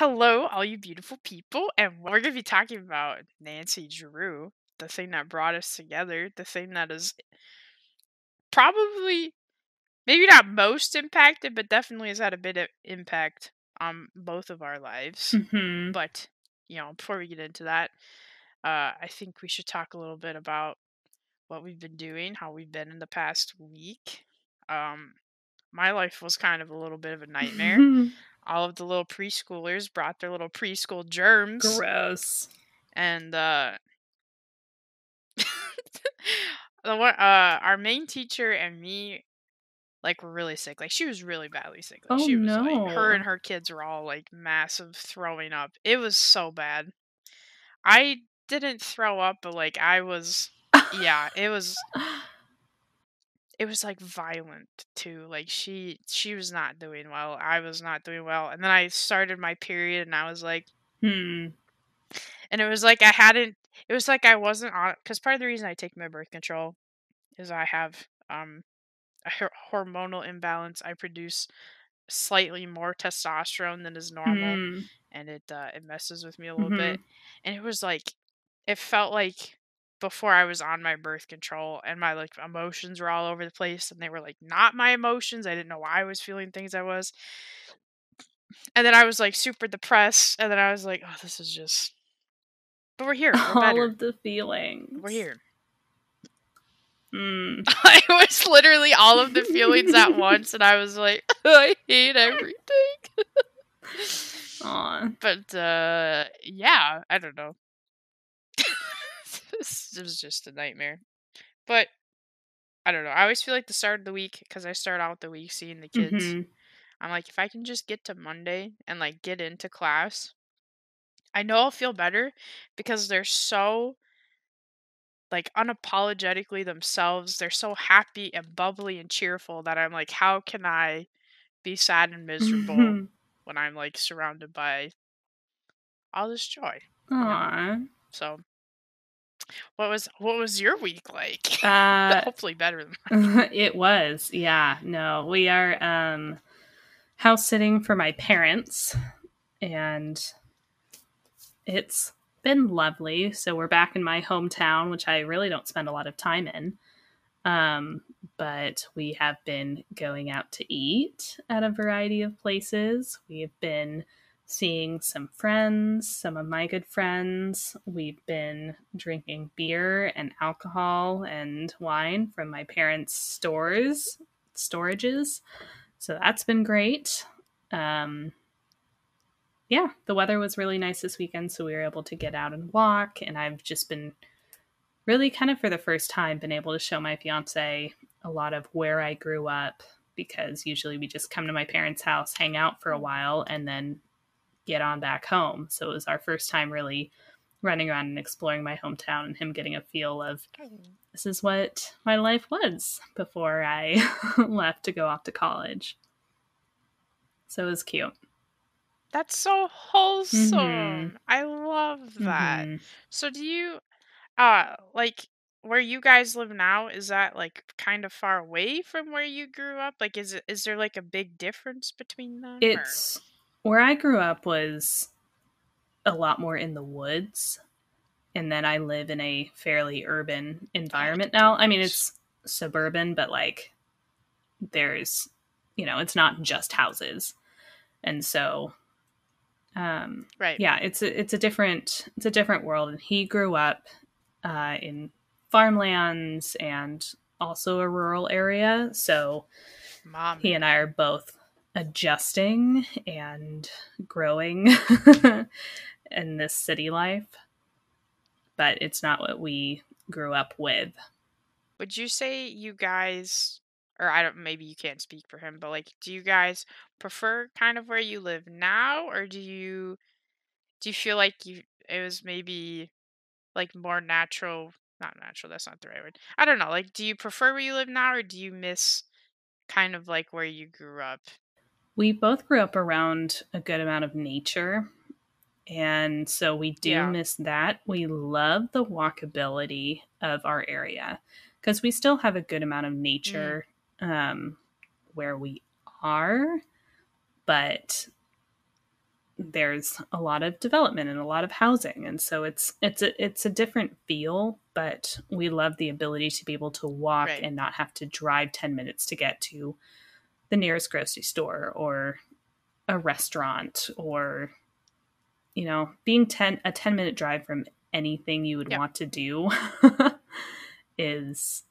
Hello, all you beautiful people, and we're going to be talking about Nancy Drew, the thing that brought us together, the thing that is probably, maybe not most impacted, but definitely has had a bit of impact on both of our lives. hmm But, you know, before we get into that, uh, I think we should talk a little bit about what we've been doing, how we've been in the past week. Um, my life was kind of a little bit of a nightmare. All of the little preschoolers brought their little preschool germs, Gross. and uh, the one, uh, our main teacher and me, like, were really sick. Like, she was really badly sick. Like, Oh, she was like, her and her kids were all like massive throwing up. It was so bad. I didn't throw up, but like, I was, yeah, it was. it was like violent too like she she was not doing well i was not doing well and then i started my period and i was like Hmm. and it was like i hadn't it was like i wasn't on because part of the reason i take my birth control is i have um a hormonal imbalance i produce slightly more testosterone than is normal Hmm. and it uh, it messes with me a little Mhm. bit and it was like it felt like before I was on my birth control and my like emotions were all over the place and they were like not my emotions. I didn't know why I was feeling things I was. And then I was like super depressed and then I was like, oh, this is just But we're here. We're All better. of the feelings. We're here. Hmm. it was literally all of the feelings at once and I was like, I hate everything. But uh yeah, I don't know. This was just a nightmare. But I don't know. I always feel like the start of the week because I start out the week seeing the kids. Mhm. I'm like, if I can just get to Monday and like get into class, I know I'll feel better because they're so like unapologetically themselves. They're so happy and bubbly and cheerful that I'm like, how can I be sad and miserable Mhm. when I'm like surrounded by all this joy? Aw. So, what was what was your week like? Uh, Hopefully better than mine. it was. Yeah. No, we are um house sitting for my parents and it's been lovely. So we're back in my hometown, which I really don't spend a lot of time in. Um, but we have been going out to eat at a variety of places. We have been seeing some friends, some of my good friends. We've been drinking beer and alcohol and wine from my parents' stores, storages. So that's been great. Um, yeah, the weather was really nice this weekend, so we were able to get out and walk. And I've just been really kind of for the first time been able to show my fiance a lot of where I grew up because usually we just come to my parents' house, hang out for a while, and then get on back home. So it was our first time really running around and exploring my hometown and him getting a feel of this is what my life was before I left to go off to college. So it was cute. That's so wholesome. Mhm. I love that. Mhm. So do you uh like where you guys live now is that like kind of far away from where you grew up? Like is it is there like a big difference between them? or- It's where I grew up was a lot more in the woods. And then I live in a fairly urban environment now. I mean, it's suburban, but like there's, you know, it's not just houses. And so um right. yeah, it's a it's a different it's a different world and he grew up uh in farmlands and also a rural area. So Mom. he and I are both adjusting and growing in this city life, but it's not what we grew up with. Would you say you guys or I don't maybe you can't speak for him, but like do you guys prefer kind of where you live now or do you do you feel like you it was maybe like more natural not natural, that's not the right word. I don't know. Like do you prefer where you live now or do you miss kind of like where you grew up? We both grew up around a good amount of nature, and so we do Yeah. miss that. We love the walkability of our area because we still have a good amount of nature um, where we are, but there's a lot of development and a lot of housing and so it's it's a it's a different feel but we love the ability to be able to walk Right. and not have to drive 10 minutes to get to the nearest grocery store or a restaurant or you know being 10 a 10 minute drive from anything you would Yep. want to do is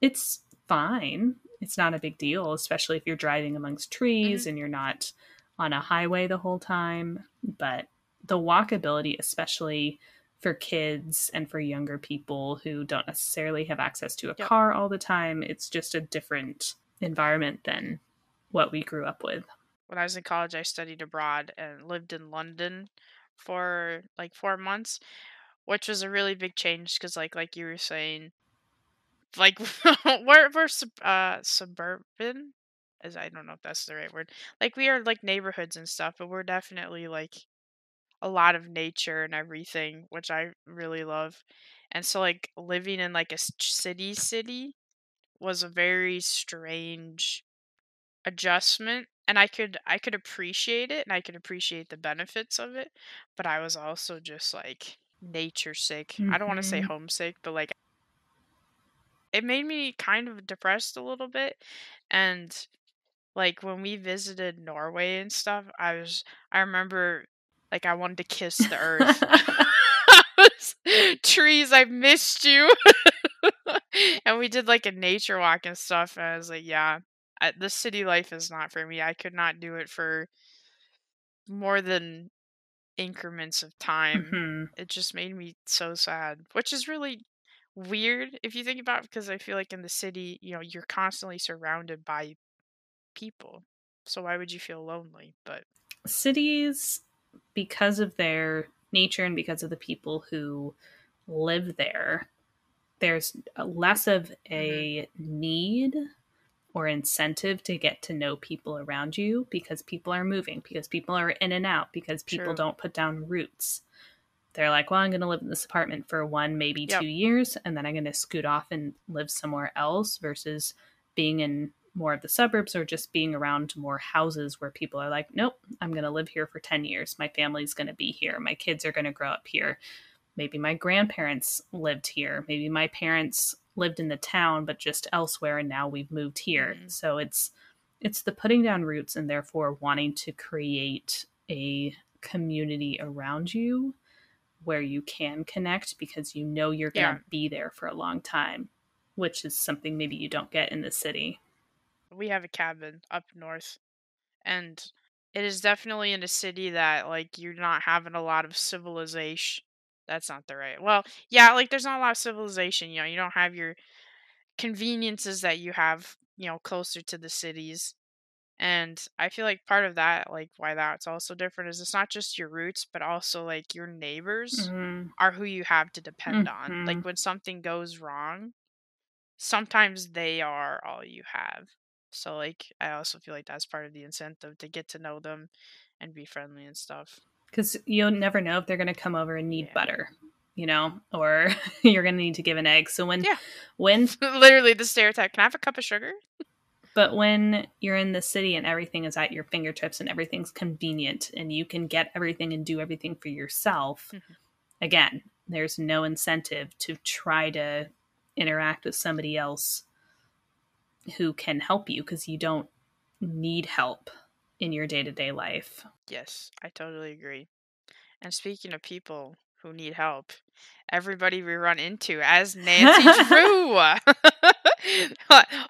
it's fine it's not a big deal especially if you're driving amongst trees mm-hmm. and you're not on a highway the whole time but the walkability especially for kids and for younger people who don't necessarily have access to a Yep. car all the time it's just a different environment than what we grew up with when I was in college, I studied abroad and lived in London for like four months, which was a really big change because, like, like you were saying, like we're we're uh suburban, as I don't know if that's the right word. Like we are like neighborhoods and stuff, but we're definitely like a lot of nature and everything, which I really love. And so, like living in like a city city was a very strange adjustment and i could i could appreciate it and i could appreciate the benefits of it but i was also just like nature sick. I don't want to say Mhm. homesick but like it made me kind of depressed a little bit and like when we visited norway and stuff i was i remember like i wanted to kiss the earth. Was, trees i missed you. And we did like a nature walk and stuff and i was like yeah I, the city life is not for me i could not do it for more than increments of time. Mhm. it just made me so sad which is really weird if you think about it because i feel like in the city you know you're constantly surrounded by people so why would you feel lonely? But cities because of their nature and because of the people who live there there's less of a need or incentive to get to know people around you because people are moving because people are in and out because people True. don't put down roots. They're like well i'm going to live in this apartment for one maybe Yep. two years and then i'm going to scoot off and live somewhere else versus being in more of the suburbs or just being around more houses where people are like nope i'm going to live here for 10 years. My family's going to be here. My kids are going to grow up here. Maybe my grandparents lived here. Maybe my parents lived in the town but just elsewhere and now we've moved here Mhm. so it's it's the putting down roots and therefore wanting to create a community around you where you can connect because you know you're going to Yeah. be there for a long time which is something maybe you don't get in the city we have a cabin up north and it is definitely in a city that like you're not having a lot of civilization that's not the right well yeah like there's not a lot of civilization you know you don't have your conveniences that you have you know closer to the cities and i feel like part of that like why that's also different is it's not just your roots but also like your neighbors Mhm. are who you have to depend on Mhm. like when something goes wrong sometimes they are all you have so like i also feel like that's part of the incentive to get to know them and be friendly and stuff because you'll never know if they're going to come over and need Yeah. butter you know or you're going to need to give an egg so when Yeah. when literally the stereotype can i have a cup of sugar but when you're in the city and everything is at your fingertips and everything's convenient and you can get everything and do everything for yourself Mhm. again there's no incentive to try to interact with somebody else who can help you because you don't need help in your day-to-day life. Yes i totally agree. And speaking of people who need help everybody we run into as nancy drew.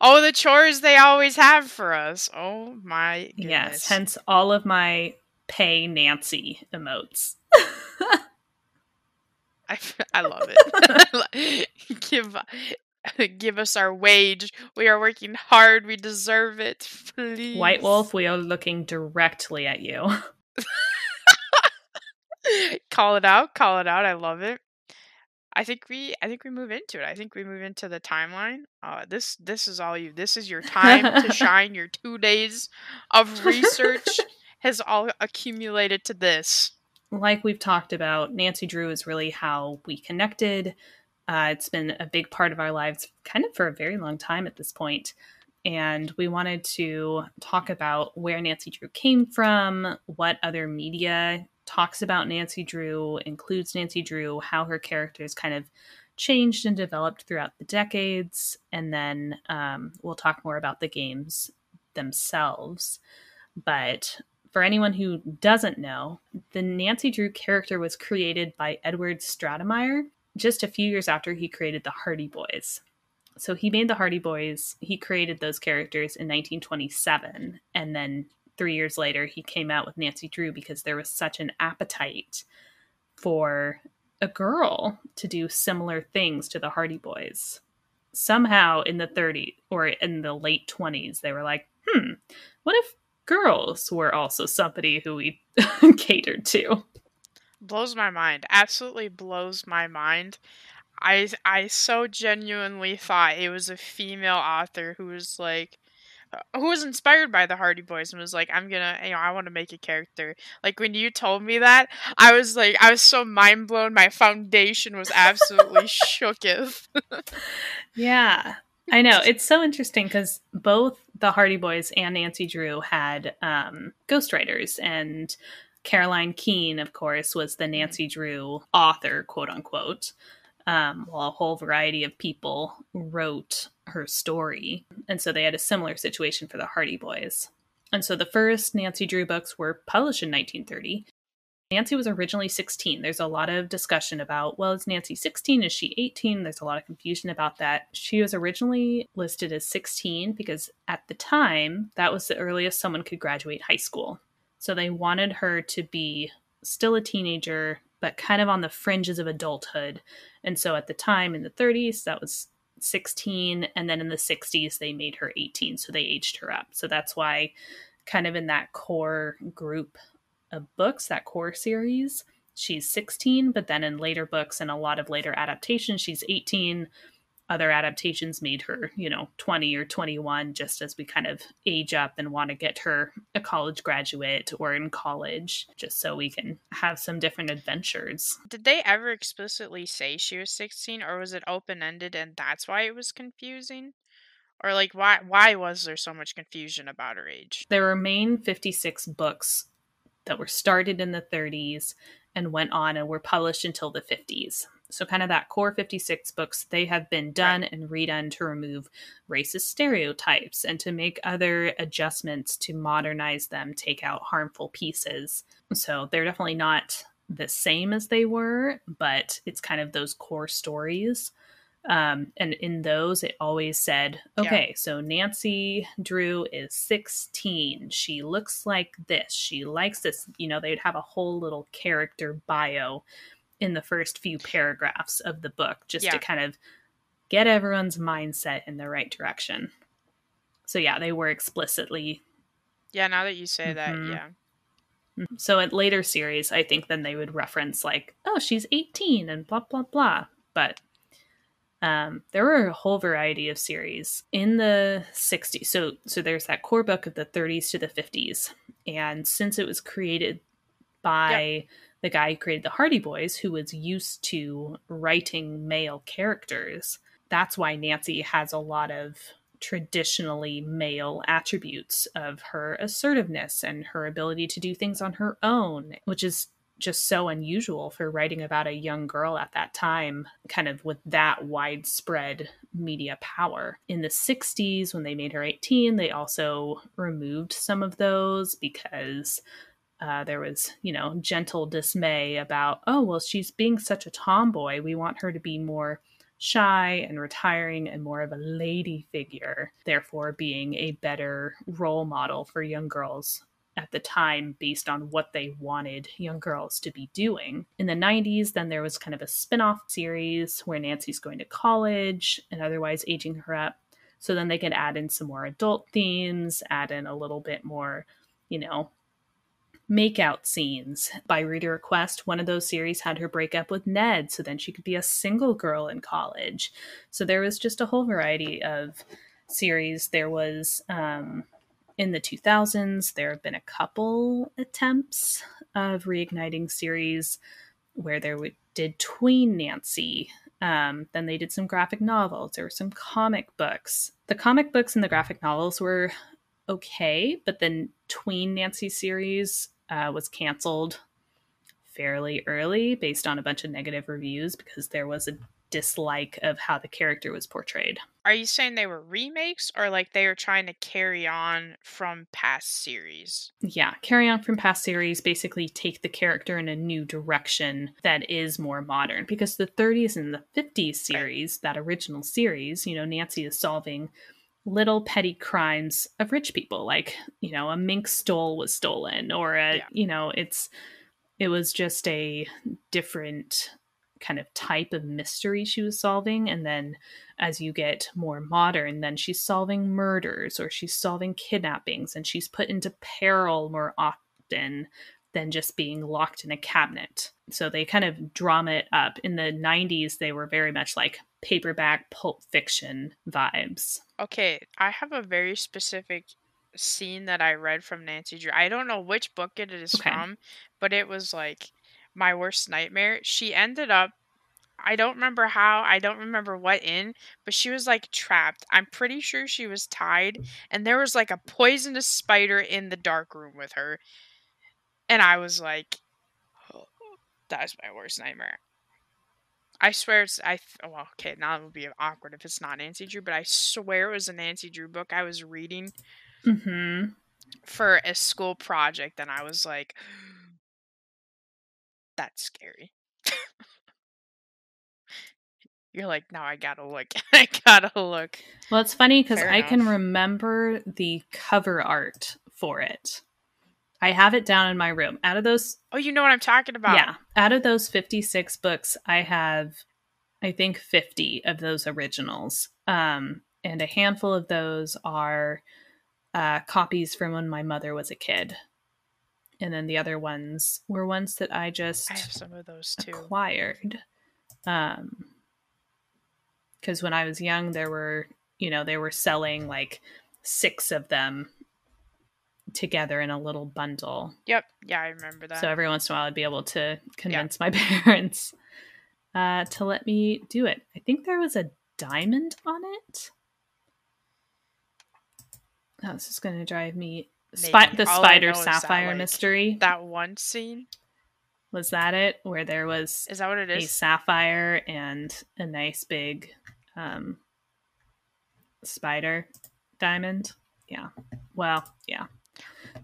Oh the chores they always have for us. Oh my goodness. Yes, hence all of my pay Nancy emotes. I, I love it. give give us our wage. We are working hard. We deserve it. Please. White Wolf, we are looking directly at you. call it out. Call it out. I love it. I think we I think we move into it. I think we move into the timeline. Uh, this this is all you. This is your time to shine. Your two days of research has all accumulated to this. Like we've talked about, Nancy Drew is really how we connected. Uh, it's been a big part of our lives, kind of for a very long time at this point. and we wanted to talk about where Nancy Drew came from, what other media talks about Nancy Drew, includes Nancy Drew, how her characters kind of changed and developed throughout the decades, and then um, we'll talk more about the games themselves. But for anyone who doesn't know, the Nancy Drew character was created by Edward Stratemeyer just a few years after he created the Hardy Boys. So he made the Hardy Boys, he created those characters in 1927, and then three years later, he came out with Nancy Drew because there was such an appetite for a girl to do similar things to the Hardy Boys. Somehow in the 30s or in the late 20s, they were like, hmm, what if girls were also somebody who we catered to? Blows my mind. Absolutely blows my mind. I I so genuinely thought it was a female author who was like uh, who was inspired by the Hardy Boys and was like, I'm gonna, you know, I want to make a character. Like when you told me that, I was like, I was so mind blown. My foundation was absolutely shooketh. yeah, I know. It's so interesting because both the Hardy Boys and Nancy Drew had um, ghostwriters, and Carolyn Keene, of course, was the Nancy Drew author, quote unquote um, while a whole variety of people wrote her story. And so they had a similar situation for the Hardy Boys. And so the first Nancy Drew books were published in 1930. Nancy was originally 16. There's a lot of discussion about, well, is Nancy 16? Is she 18? There's a lot of confusion about that. She was originally listed as 16 because at the time, that was the earliest someone could graduate high school. So they wanted her to be still a teenager, but kind of on the fringes of adulthood. And so at the time in the 30s, that was 16. And then in the 60s, they made her 18. So they aged her up. So that's why, kind of in that core group of books, that core series, she's 16. But then in later books and a lot of later adaptations, she's 18 other adaptations made her, you know, 20 or 21, just as we kind of age up and want to get her a college graduate or in college, just so we can have some different adventures. Did they ever explicitly say she was 16 or was it open ended and that's why it was confusing? Or like why why was there so much confusion about her age? There remain 56 books that were started in the 30s and went on and were published until the 50s. So, kind of that core 56 books, they have been done right. and redone to remove racist stereotypes and to make other adjustments to modernize them, take out harmful pieces. So, they're definitely not the same as they were, but it's kind of those core stories. Um, and in those, it always said, okay, yeah. so Nancy Drew is 16. She looks like this. She likes this. You know, they'd have a whole little character bio in the first few paragraphs of the book just yeah. to kind of get everyone's mindset in the right direction. So yeah, they were explicitly Yeah, now that you say mm-hmm. that, yeah. Mm-hmm. So at later series, I think then they would reference like, oh, she's 18 and blah blah blah. But um, there were a whole variety of series in the 60s. So so there's that core book of the 30s to the 50s. And since it was created by yep the guy who created the Hardy Boys, who was used to writing male characters. That's why Nancy has a lot of traditionally male attributes of her assertiveness and her ability to do things on her own, which is just so unusual for writing about a young girl at that time, kind of with that widespread media power. In the 60s, when they made her 18, they also removed some of those because uh, there was, you know, gentle dismay about, oh, well, she's being such a tomboy. We want her to be more shy and retiring and more of a lady figure, therefore, being a better role model for young girls at the time based on what they wanted young girls to be doing. In the 90s, then there was kind of a spin off series where Nancy's going to college and otherwise aging her up. So then they could add in some more adult themes, add in a little bit more, you know, makeout scenes. By reader request, one of those series had her break up with Ned so then she could be a single girl in college. So there was just a whole variety of series. There was um, in the 2000s, there have been a couple attempts of reigniting series where there did tween Nancy Um, then they did some graphic novels. There were some comic books. The comic books and the graphic novels were okay, but then Tween Nancy series uh, was canceled fairly early based on a bunch of negative reviews because there was a dislike of how the character was portrayed. Are you saying they were remakes or like they were trying to carry on from past series? Yeah, carry on from past series, basically take the character in a new direction that is more modern. Because the 30s and the 50s series, that original series, you know, Nancy is solving little petty crimes of rich people like you know a mink stole was stolen or a Yeah. you know it's it was just a different kind of type of mystery she was solving. And then as you get more modern then she's solving murders or she's solving kidnappings and she's put into peril more often than just being locked in a cabinet. So they kind of drama it up. In the 90s they were very much like paperback pulp fiction vibes Okay, I have a very specific scene that I read from Nancy Drew. I don't know which book it is Okay. from, but it was like my worst nightmare. She ended up I don't remember how, I don't remember what in, but she was like trapped. I'm pretty sure she was tied and there was like a poisonous spider in the dark room with her. And I was like oh, that's my worst nightmare. I swear it's I th- well okay now it would be awkward if it's not Nancy Drew, but I swear it was a Nancy Drew book I was reading hmm for a school project, and I was like, "That's scary." You're like, now I gotta look. I gotta look. Well, it's funny because I can remember the cover art for it. I have it down in my room. Out of those, Oh, you know what I'm talking about? yeah, out of those 56 books, I have, I think, 50 of those originals. Um, and a handful of those are uh, copies from when my mother was a kid. And then the other ones were ones that I just I have some of those too. acquired. Um, because when I was young, there were, you know, they were selling like six of them together in a little bundle. Yep. Yeah, I remember that. So every once in a while, I'd be able to convince my parents uh, to let me do it. I think there was a diamond on it. Oh, this is going to drive me. Spi- the All spider is that, sapphire like, mystery. that one scene was that it? Where there was is that what it a sapphire and a nice big um, spider diamond. Yeah. Well, yeah.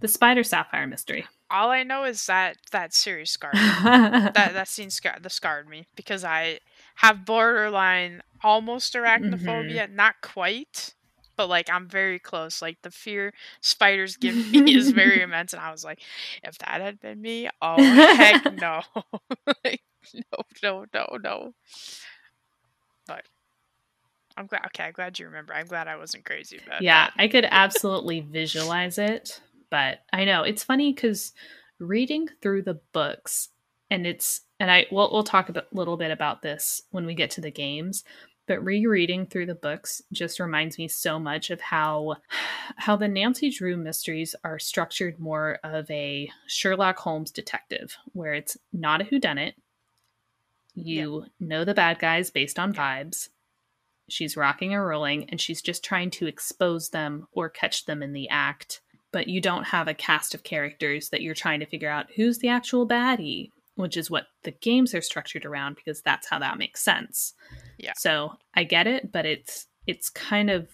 The spider sapphire mystery. All I know is that that series scarred me. that that scene scarred the scarred me because I have borderline almost arachnophobia, Mm-hmm. not quite, but like I'm very close. Like the fear spiders give me is very immense, and I was like, if that had been me, oh heck no, like, no, no, no, no. But I'm glad. Okay, I'm glad you remember. I'm glad I wasn't crazy about yeah, that. I could absolutely visualize it, but I know it's funny because reading through the books, and it's and I we'll we'll talk a little bit about this when we get to the games. But rereading through the books just reminds me so much of how how the Nancy Drew mysteries are structured more of a Sherlock Holmes detective, where it's not a whodunit. You know the bad guys based on vibes. She's rocking or rolling, and she's just trying to expose them or catch them in the act. But you don't have a cast of characters that you're trying to figure out who's the actual baddie, which is what the games are structured around because that's how that makes sense. Yeah. So I get it, but it's it's kind of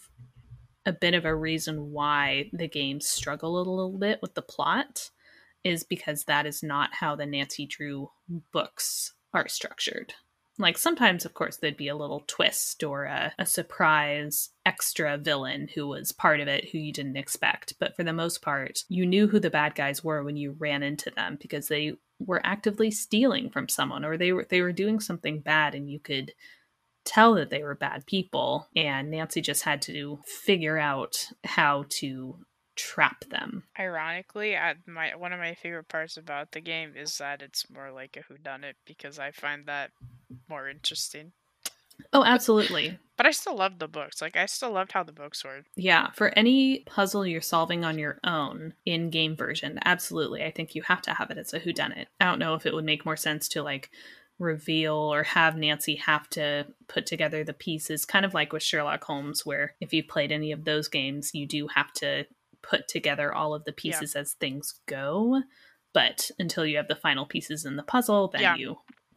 a bit of a reason why the games struggle a little bit with the plot is because that is not how the Nancy Drew books are structured. Like sometimes, of course, there'd be a little twist or a, a surprise extra villain who was part of it who you didn't expect. But for the most part, you knew who the bad guys were when you ran into them because they were actively stealing from someone or they were they were doing something bad and you could tell that they were bad people and Nancy just had to figure out how to trap them. Ironically, I, my one of my favorite parts about the game is that it's more like a whodunit because I find that more interesting. Oh, absolutely. But I still loved the books. Like I still loved how the books were. Yeah, for any puzzle you're solving on your own in game version, absolutely. I think you have to have it as a whodunit. I don't know if it would make more sense to like reveal or have Nancy have to put together the pieces, kind of like with Sherlock Holmes, where if you've played any of those games, you do have to put together all of the pieces yeah. as things go. But until you have the final pieces in the puzzle, then yeah. you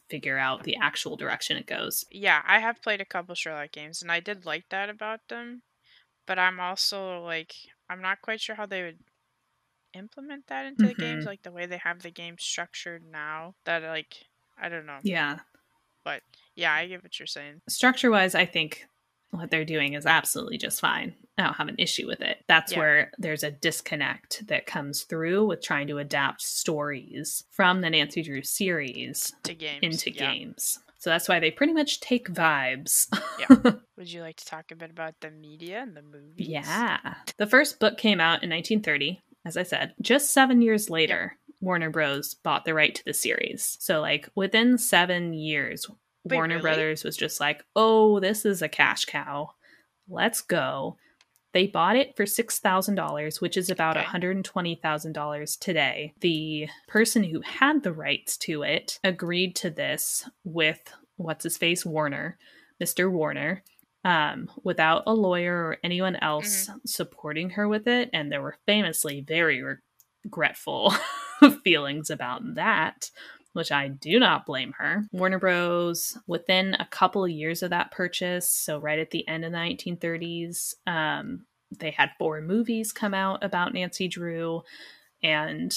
figure out the actual direction it goes. Yeah, I have played a couple Sherlock games and I did like that about them. But I'm also like I'm not quite sure how they would implement that into mm-hmm. the games like the way they have the game structured now that like I don't know. Yeah. But yeah, I get what you're saying. Structure wise, I think what they're doing is absolutely just fine. I don't have an issue with it. That's yeah. where there's a disconnect that comes through with trying to adapt stories from the Nancy Drew series to games. into yeah. games. So that's why they pretty much take vibes. yeah. Would you like to talk a bit about the media and the movies? Yeah. The first book came out in 1930, as I said. Just seven years later, Warner Bros. bought the right to the series. So, like, within seven years, Wait, Warner really? Brothers was just like, oh, this is a cash cow. Let's go. They bought it for $6,000, which is about okay. $120,000 today. The person who had the rights to it agreed to this with what's his face, Warner, Mr. Warner, um, without a lawyer or anyone else mm-hmm. supporting her with it. And there were famously very regretful feelings about that which I do not blame her. Warner Bros. within a couple of years of that purchase, so right at the end of the 1930s, um, they had four movies come out about Nancy Drew, and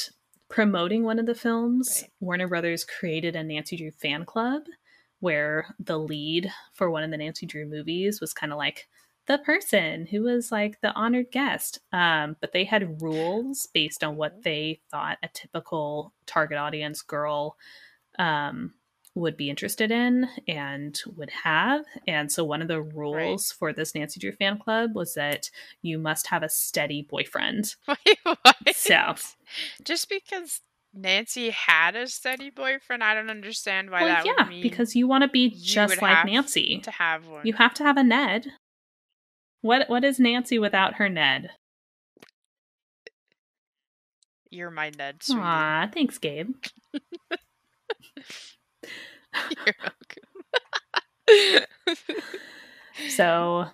promoting one of the films, right. Warner Brothers created a Nancy Drew fan club where the lead for one of the Nancy Drew movies was kind of like the person who was like the honored guest. Um, but they had rules based on what they thought a typical target audience girl um, would be interested in and would have. And so one of the rules right. for this Nancy Drew fan club was that you must have a steady boyfriend. Wait, what? So just because Nancy had a steady boyfriend, I don't understand why well, that yeah, would mean. Because you want to be just like Nancy. To have one. You have to have a Ned. What what is Nancy without her Ned? You're my Ned. Sweetie. Aw, thanks, Gabe. You're welcome. so,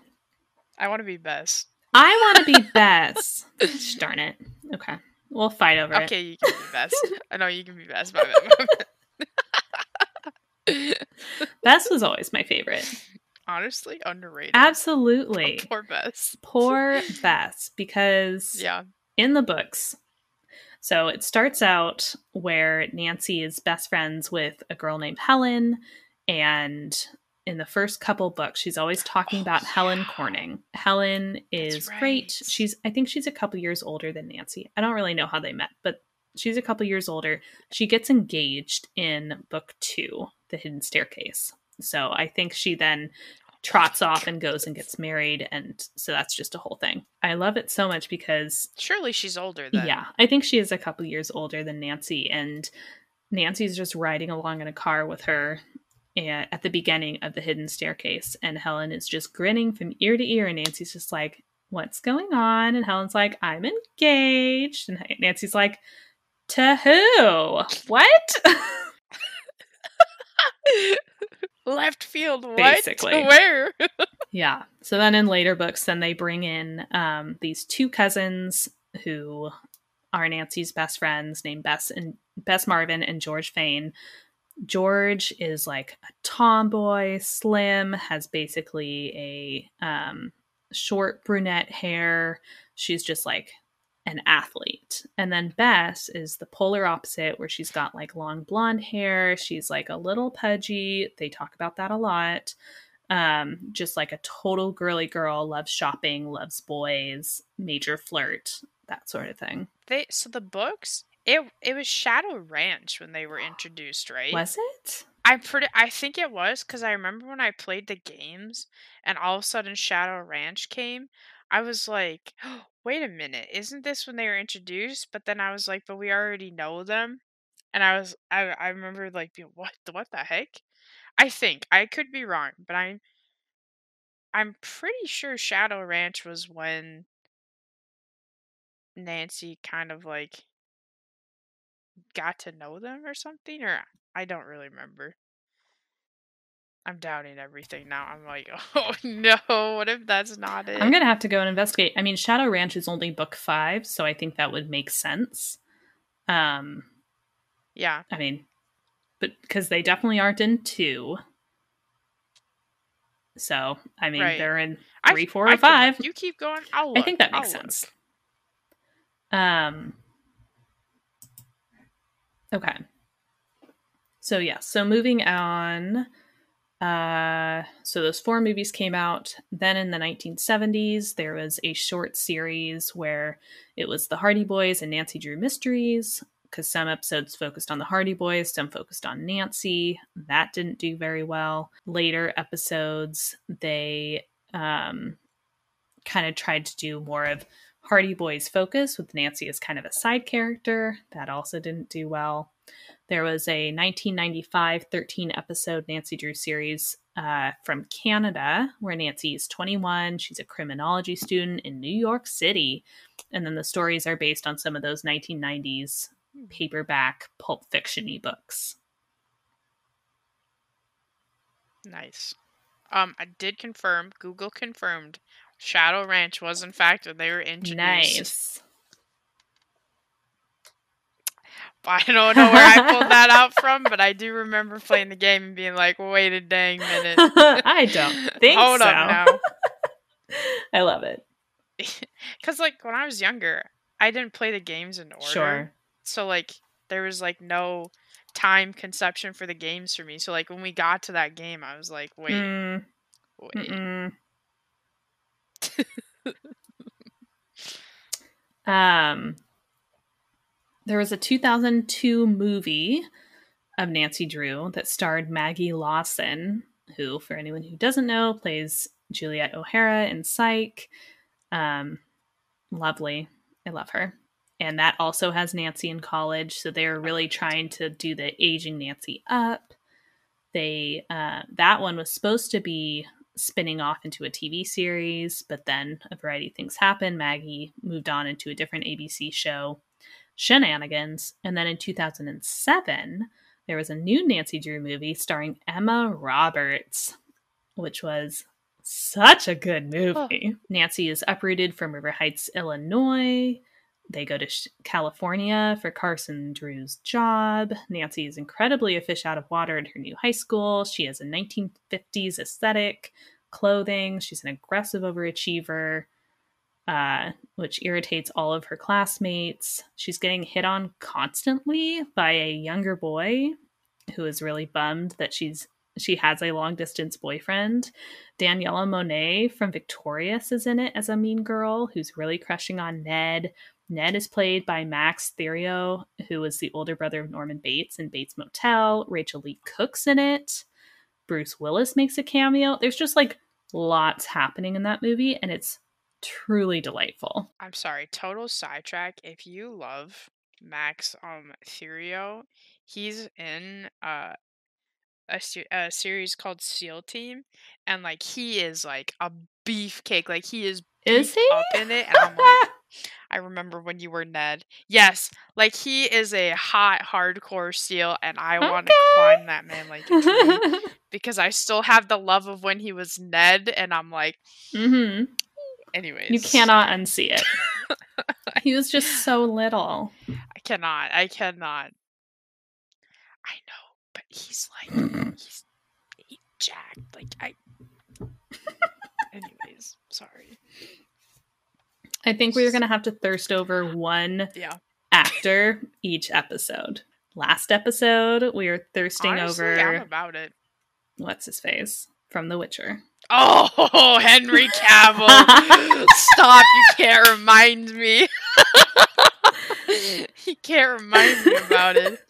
I want to be best. I want to be best. Darn it. Okay, we'll fight over okay, it. Okay, you can be best. I know you can be best. Bess was always my favorite honestly underrated. Absolutely. Poor Bess. Poor Bess because yeah. in the books so it starts out where Nancy is best friends with a girl named Helen and in the first couple books she's always talking oh, about yeah. Helen Corning. Helen is right. great. She's I think she's a couple years older than Nancy. I don't really know how they met, but she's a couple years older. She gets engaged in book 2, The Hidden Staircase. So I think she then trots off and goes and gets married and so that's just a whole thing. I love it so much because surely she's older then. Yeah. I think she is a couple years older than Nancy and Nancy's just riding along in a car with her eh, at the beginning of the hidden staircase and Helen is just grinning from ear to ear and Nancy's just like what's going on and Helen's like I'm engaged and Nancy's like to who? What? left field what? basically. Where? Yeah. So then in later books then they bring in um, these two cousins who are nancy's best friends named bess and bess marvin and george Fayne george is like a tomboy slim has basically a um, short brunette hair. She's just like an athlete. And then Bess is the polar opposite, where she's got like long blonde hair. She's like a little pudgy. They talk about that a lot. Um, just like a total girly girl, loves shopping, loves boys, major flirt, that sort of thing. They so the books it it was Shadow Ranch when they were introduced, right? Was it? I'm pretty. I think it was because I remember when I played the games, and all of a sudden Shadow Ranch came. I was like, wait a minute, isn't this when they were introduced? But then I was like, but we already know them. And I was I I remember like what what the heck? I think I could be wrong, but I'm I'm pretty sure Shadow Ranch was when Nancy kind of like got to know them or something or I don't really remember. I'm doubting everything now. I'm like, oh no, what if that's not it? I'm gonna have to go and investigate. I mean, Shadow Ranch is only book five, so I think that would make sense. Um, yeah, I mean, but because they definitely aren't in two. So I mean, Right. they're in I- three, four, I or five. look. You keep going. I'll I think that makes I'll look. sense. Um. Okay. So yeah, so moving on. Uh, so those four movies came out. Then in the 1970s, there was a short series where it was the Hardy Boys and Nancy Drew Mysteries. Because some episodes focused on the Hardy Boys, some focused on Nancy. That didn't do very well. Later episodes, they um, kind of tried to do more of Hardy Boys focus with Nancy as kind of a side character. That also didn't do well. There was a 1995 13 episode Nancy Drew series uh, from Canada where Nancy is 21. She's a criminology student in New York City. And then the stories are based on some of those 1990s paperback pulp fiction books. Nice. Um, I did confirm. Google confirmed. Shadow Ranch was in fact they were introduced. Nice. I don't know where I pulled that out from, but I do remember playing the game and being like, "Wait a dang minute." I don't think Hold so. up now. I love it. Because like when I was younger, I didn't play the games in order. Sure. So like there was like no time conception for the games for me. So like when we got to that game, I was like, wait, Mm, wait. um, there was a 2002 movie of Nancy Drew that starred Maggie Lawson, who, for anyone who doesn't know, plays Juliet O'Hara in Psych. Um, lovely. I love her. And that also has Nancy in college, so they're really trying to do the aging Nancy up. They uh, that one was supposed to be spinning off into a TV series, but then a variety of things happened. Maggie moved on into a different ABC show, Shenanigans, and then in 2007 there was a new Nancy Drew movie starring Emma Roberts, which was such a good movie. Nancy is uprooted from River Heights, Illinois. They go to Sh- California for Carson Drew's job. Nancy is incredibly a fish out of water in her new high school. She has a 1950s aesthetic, clothing. She's an aggressive overachiever, uh, which irritates all of her classmates. She's getting hit on constantly by a younger boy who is really bummed that she's she has a long distance boyfriend. Daniella Monet from Victorious is in it as a mean girl who's really crushing on Ned. Ned is played by Max Thieriot, who is the older brother of Norman Bates in Bates Motel. Rachael Leigh Cook's in it. Bruce Willis makes a cameo. There's just like lots happening in that movie, and it's truly delightful. I'm sorry, total sidetrack. If you love Max um Thieriot, he's in uh a, a series called SEAL Team, and like he is like a beefcake. Like he is Is he? up in it, and I'm like, I remember when you were Ned. Yes, like he is a hot hardcore SEAL, and I want to climb that man like because I still have the love of when he was Ned, and I'm like, hmm anyways, You cannot unsee it. he was just so little. I cannot. I cannot. I know, but he's like he's he jacked. Like I. Anyways, sorry. I think we're going to have to thirst over one Yeah. actor each episode. Last episode, we were thirsting Honestly, over I'm about it. what's his face from The Witcher. Oh, Henry Cavill! Stop! You can't remind me. you can't remind me about it.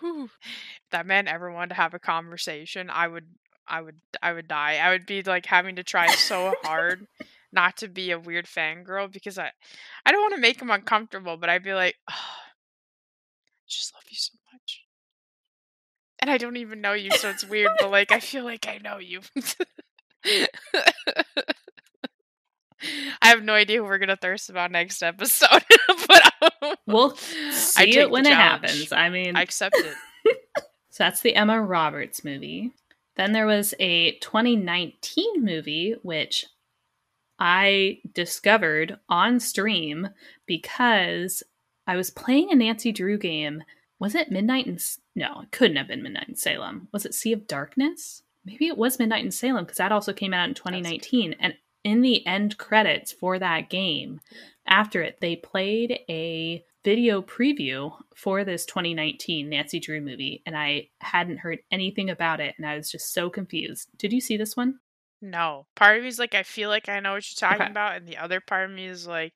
Whew. If that man ever wanted to have a conversation, I would, I would, I would die. I would be like having to try so hard not to be a weird fangirl because I, I don't want to make him uncomfortable, but I'd be like, oh, I just love you so much. And I don't even know you, so it's weird, but like I feel like I know you. I have no idea who we're gonna thirst about next episode, but um, We'll see it when it happens. I mean, I accept it. so that's the Emma Roberts movie. Then there was a 2019 movie, which I discovered on stream because I was playing a Nancy Drew game. Was it Midnight in No, it couldn't have been Midnight in Salem. Was it Sea of Darkness? Maybe it was Midnight in Salem because that also came out in 2019. And in the end credits for that game, after it, they played a video preview for this 2019 Nancy Drew movie, and I hadn't heard anything about it, and I was just so confused. Did you see this one? No. Part of me is like, I feel like I know what you're talking Okay. about, and the other part of me is like,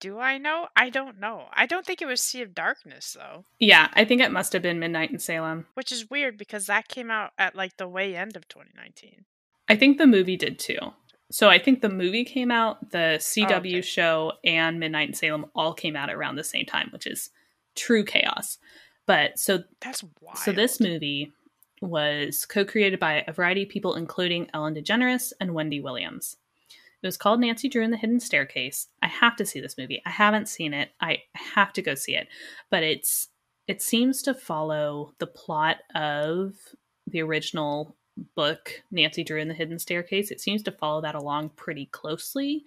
do I know? I don't know. I don't think it was Sea of Darkness though, Yeah, I think it must have been Midnight in Salem. which is weird because that came out at like the way end of 2019. I think the movie did too. So I think the movie came out, the CW oh, okay. show, and Midnight in Salem all came out around the same time, which is true chaos. But so That's wild. So this movie was co-created by a variety of people, including Ellen DeGeneres and Wendy Williams. It was called Nancy Drew and the Hidden Staircase. I have to see this movie. I haven't seen it. I have to go see it. But it's it seems to follow the plot of the original book Nancy Drew and the Hidden Staircase. It seems to follow that along pretty closely.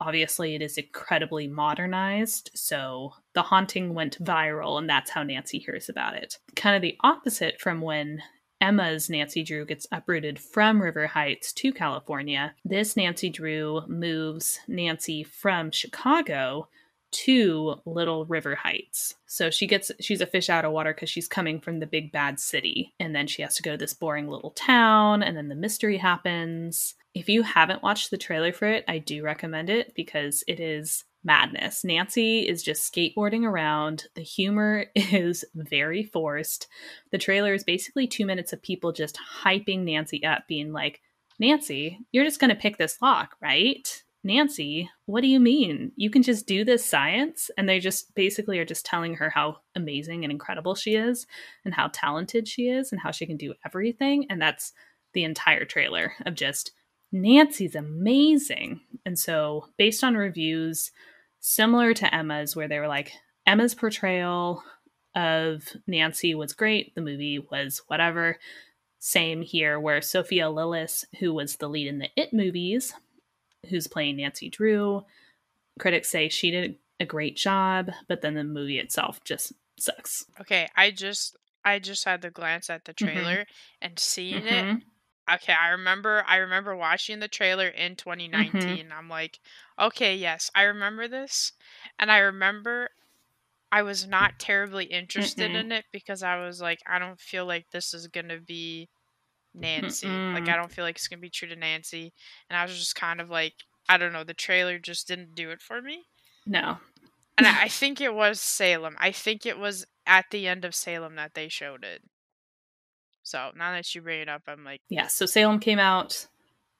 Obviously, it is incredibly modernized, so the haunting went viral, and that's how Nancy hears about it. Kind of the opposite from when Emma's Nancy Drew gets uprooted from River Heights to California. This Nancy Drew moves Nancy from Chicago to Little River Heights. So she gets she's a fish out of water because she's coming from the big bad city. And then she has to go to this boring little town, and then the mystery happens. If you haven't watched the trailer for it, I do recommend it because it is madness. Nancy is just skateboarding around. The humor is very forced. The trailer is basically two minutes of people just hyping Nancy up, being like, Nancy, you're just going to pick this lock, right? Nancy, what do you mean? You can just do this science? And they just basically are just telling her how amazing and incredible she is, and how talented she is, and how she can do everything. And that's the entire trailer of just Nancy's amazing. And so, based on reviews similar to Emma's, where they were like, Emma's portrayal of Nancy was great, the movie was whatever. Same here, where Sophia Lillis, who was the lead in the It movies, who's playing Nancy Drew, critics say she did a great job, but then the movie itself just sucks. Okay, I just I just had to glance at the Mhm. trailer and seeing it. Okay, I remember I remember watching the trailer in mm-hmm. 2019. I'm like, okay, yes, I remember this. And I remember I was not terribly interested Mm-mm. in it because I was like, I don't feel like this is going to be Nancy. Like Mm-mm. I don't feel like it's going to be true to Nancy. And I was just kind of like, I don't know, the trailer just didn't do it for me. No. And I, I think it was Salem. I think it was at the end of Salem that they showed it. So now that you bring it up, I'm like, Yeah, so Salem came out,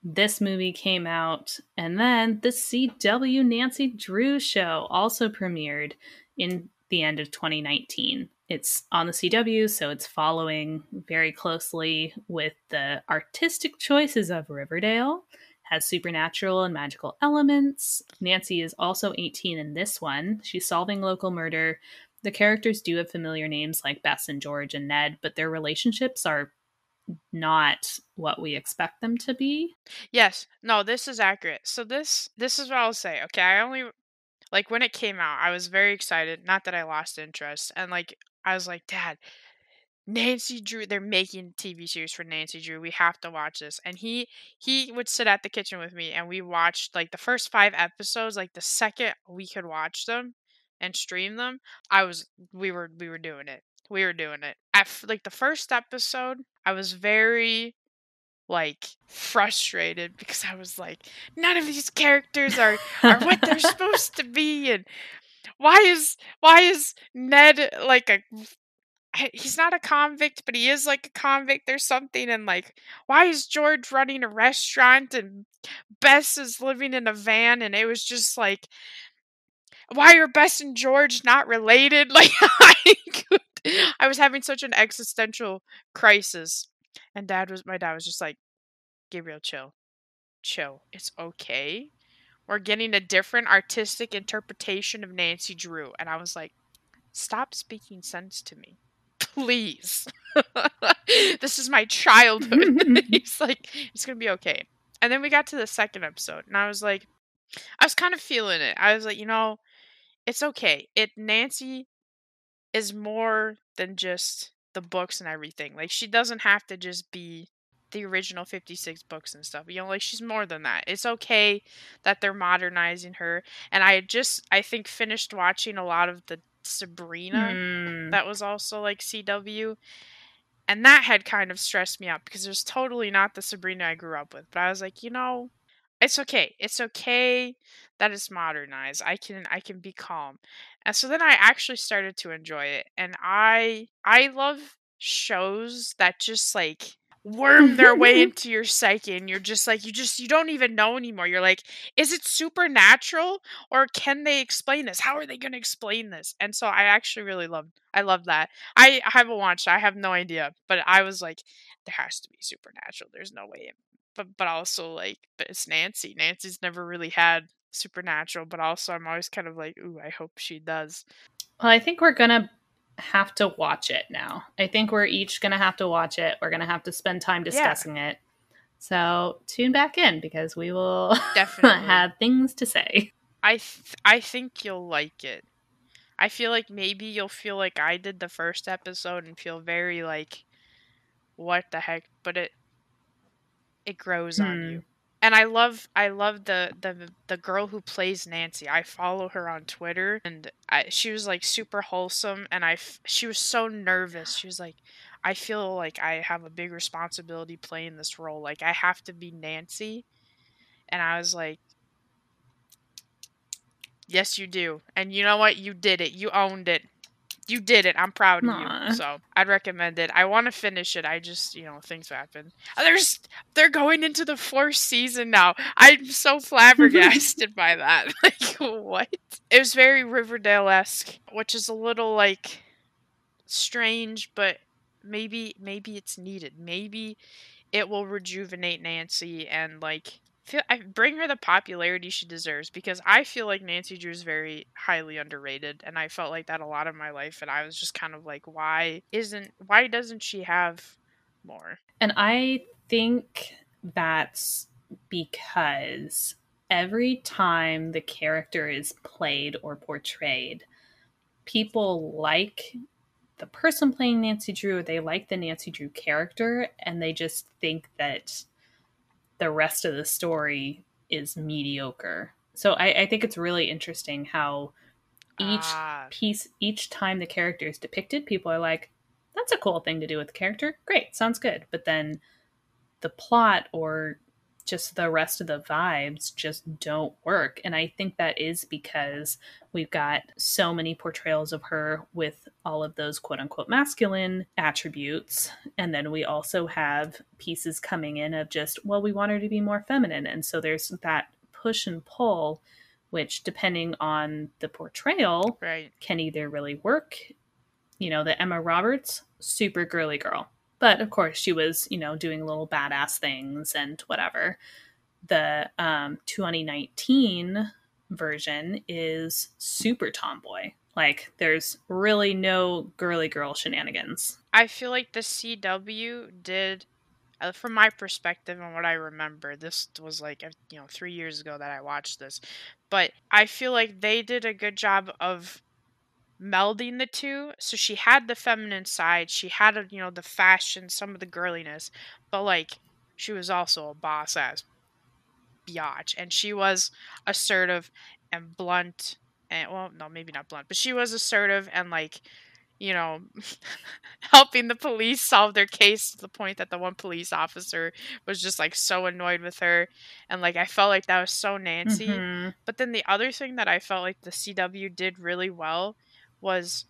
this movie came out, and then the CW Nancy Drew show also premiered in the end of 2019. It's on the CW, so it's following very closely with the artistic choices of Riverdale. Has supernatural and magical elements. Nancy is also 18 in this one. She's solving local murder. The characters do have familiar names like Bess and George and Ned, but their relationships are not what we expect them to be. yes, no, this is accurate. So this this is what I'll say. Okay, I only like when it came out, I was very excited. Not that I lost interest, and like I was like, Dad, Nancy Drew, they're making TV series for Nancy Drew. We have to watch this. And he he would sit at the kitchen with me, and we watched like the first five episodes. Like the second we could watch them and stream them, I was we were we were doing it. We were doing it. At like the first episode, I was very like frustrated because I was like, none of these characters are are what they're supposed to be, and why is why is Ned like a he's not a convict, but he is like a convict or something. And like, why is George running a restaurant and Bess is living in a van? And it was just like, why are Bess and George not related? Like, I, could, I was having such an existential crisis. And dad was, my dad was just like, Gabriel, chill. Chill. It's okay. We're getting a different artistic interpretation of Nancy Drew. And I was like, stop speaking sense to me please. this is my childhood. He's like, it's gonna be okay. And then we got to the second episode, and I was like, I was kind of feeling it. I was like, you know, it's okay. It Nancy is more than just the books and everything. Like she doesn't have to just be the original 56 books and stuff. You know, like she's more than that. It's okay that they're modernizing her. And I just I think finished watching a lot of the Sabrina Mm. that was also like CW. And that had kind of stressed me out because it was totally not the Sabrina I grew up with. But I was like, you know, it's okay. It's okay that it's modernized. I can I can be calm. And so then I actually started to enjoy it. And I I love shows that just like worm their way into your psyche and you're just like you just you don't even know anymore. You're like, is it supernatural or can they explain this? How are they going to explain this? And so I actually really loved I love that. I haven't watched. I have no idea, but I was like there has to be supernatural. There's no way but but also like but it's Nancy. Nancy's never really had supernatural, but also I'm always kind of like, ooh, I hope she does. Well, I think we're gonna have to watch it now. I think we're each gonna have to watch it. We're gonna have to spend time discussing it. So tune back in because we will Definitely. have things to say. I th- I think you'll like it. I feel like maybe you'll feel like I did the first episode and feel very like what the heck, but it it grows on Hmm. you. And I love I love the the the girl who plays Nancy. I follow her on Twitter and I, she was like super wholesome and I f- she was so nervous. She was like I feel like I have a big responsibility playing this role. Like I have to be Nancy. And I was like Yes, you do. And you know what? You did it. You owned it. You did it. I'm proud of Aw. you. So I'd recommend it. I want to finish it. I just, you know, things happen. There's, they're going into the fourth season now. I'm so flabbergasted by that. Like, what? It was very Riverdale esque, which is a little like strange, but maybe, maybe it's needed. Maybe it will rejuvenate Nancy and like feel I bring her the popularity she deserves because I feel like Nancy Drew is very highly underrated and I felt like that a lot of my life and I was just kind of like why isn't why doesn't she have more? And I think that's because every time the character is played or portrayed, people like the person playing Nancy Drew, they like the Nancy Drew character, and they just think that the rest of the story is mediocre. So I, I think it's really interesting how each Ah, piece each time the character is depicted people are like that's a cool thing to do with the character. Great. Sounds good. But then the plot or just the rest of the vibes just don't work and i think that is because we've got so many portrayals of her with all of those quote unquote masculine attributes and then we also have pieces coming in of just well we want her to be more feminine and so there's that push and pull which depending on the portrayal right. can either really work. You know, the Emma Roberts, super girly girl. But of course, she was, you know, doing little badass things and whatever. The um, 2019 version is super tomboy. Like, there's really no girly girl shenanigans. I feel like the CW did uh, from my perspective and what I remember, this was like uh, you know three years ago that I watched this, but I feel like they did a good job of melding the two. So she had the feminine side, she had a, you know the fashion, some of the girliness, but like she was also a boss ass biatch, and she was assertive and blunt, and well, no, maybe not blunt, but she was assertive and like you know, helping the police solve their case to the point that the one police officer was just like so annoyed with her. And like, I felt like that was so Nancy. Mhm. But then the other thing that I felt like the CW did really well was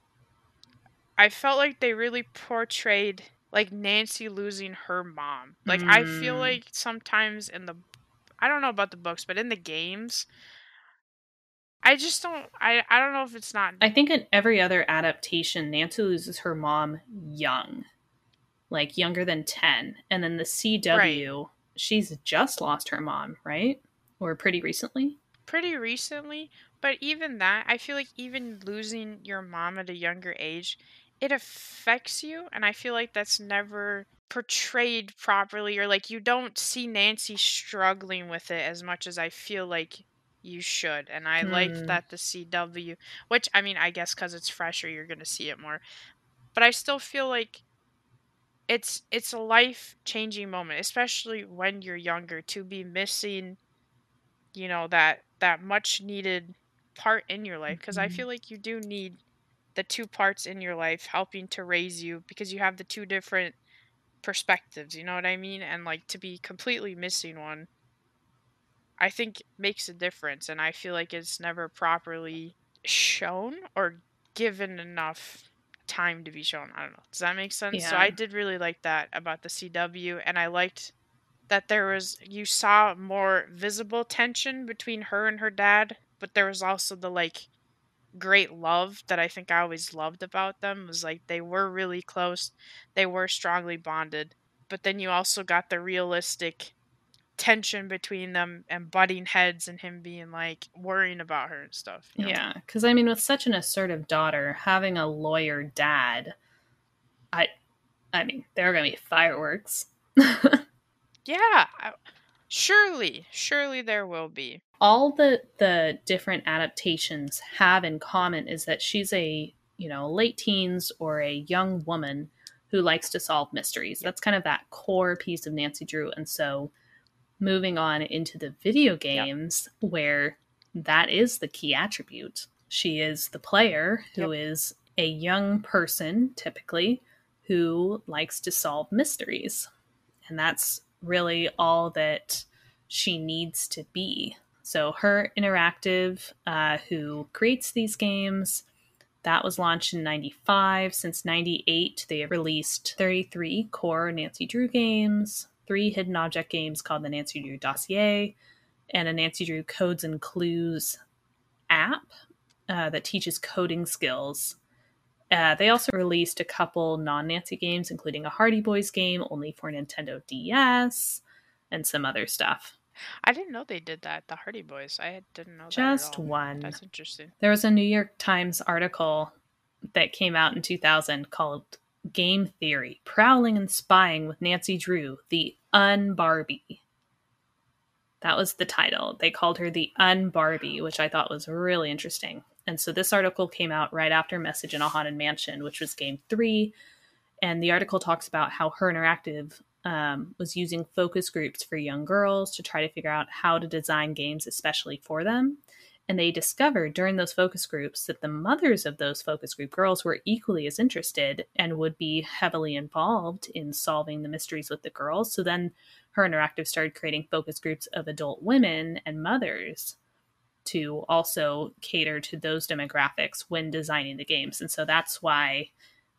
I felt like they really portrayed like Nancy losing her mom. Like, I feel Mm. like sometimes in the, I don't know about the books, but in the games, I just don't, I, I don't know if it's not I think in every other adaptation, Nancy loses her mom young, like younger than 10. And then the CW, she's just lost her mom, right? Or pretty recently? pretty recently, but even that, I feel like even losing your mom at a younger age, it affects you and I feel like that's never portrayed properly or like you don't see Nancy struggling with it as much as I feel like you should. And I like Hmm. that the CW, which I mean, I guess cuz it's fresher you're going to see it more. But I still feel like it's it's a life-changing moment, especially when you're younger to be missing you know that that much needed part in your life because I Mhm. feel like you do need the two parts in your life helping to raise you because you have the two different perspectives, you know what I mean? And like to be completely missing one I think makes a difference and I feel like it's never properly shown or given enough time to be shown. I don't know. Does that make sense? Yeah. So I did really like that about the CW and I liked that there was you saw more visible tension between her and her dad, but there was also the like great love that I think I always loved about them was like they were really close, they were strongly bonded, but then you also got the realistic tension between them and butting heads and him being like worrying about her and stuff. you know? Yeah, because I mean, with such an assertive daughter, having a lawyer dad, I, I mean, there are gonna be fireworks. Yeah. Surely, surely there will be. All the the different adaptations have in common is that she's a you know late teens or a young woman who likes to solve mysteries. That's kind of that core piece of Nancy Drew, and so moving on into the video games where that is the key attribute. She is the player who is a young person, typically, who likes to solve mysteries. And that's really all that she needs to be. So, her interactive, uh, who creates these games, that was launched in 95. Since 98, they have released 33 core Nancy Drew games, three hidden object games called the Nancy Drew Dossier, and a Nancy Drew Codes and Clues app uh, that teaches coding skills. Uh, they also released a couple non Nancy games, including a Hardy Boys game only for Nintendo DS and some other stuff. I didn't know they did that. The Hardy Boys. I didn't know that. Just at all. one. That's interesting. There was a New York Times article that came out in 2000 called Game Theory Prowling and Spying with Nancy Drew, the Un-Barbie. That was the title. They called her the Un-Barbie, which I thought was really interesting. And so this article came out right after Message in a Haunted Mansion, which was game three. And the article talks about how Her Interactive um, was using focus groups for young girls to try to figure out how to design games especially for them. And they discovered during those focus groups that the mothers of those focus group girls were equally as interested and would be heavily involved in solving the mysteries with the girls. So then Her Interactive started creating focus groups of adult women and mothers to also cater to those demographics when designing the games. And so that's why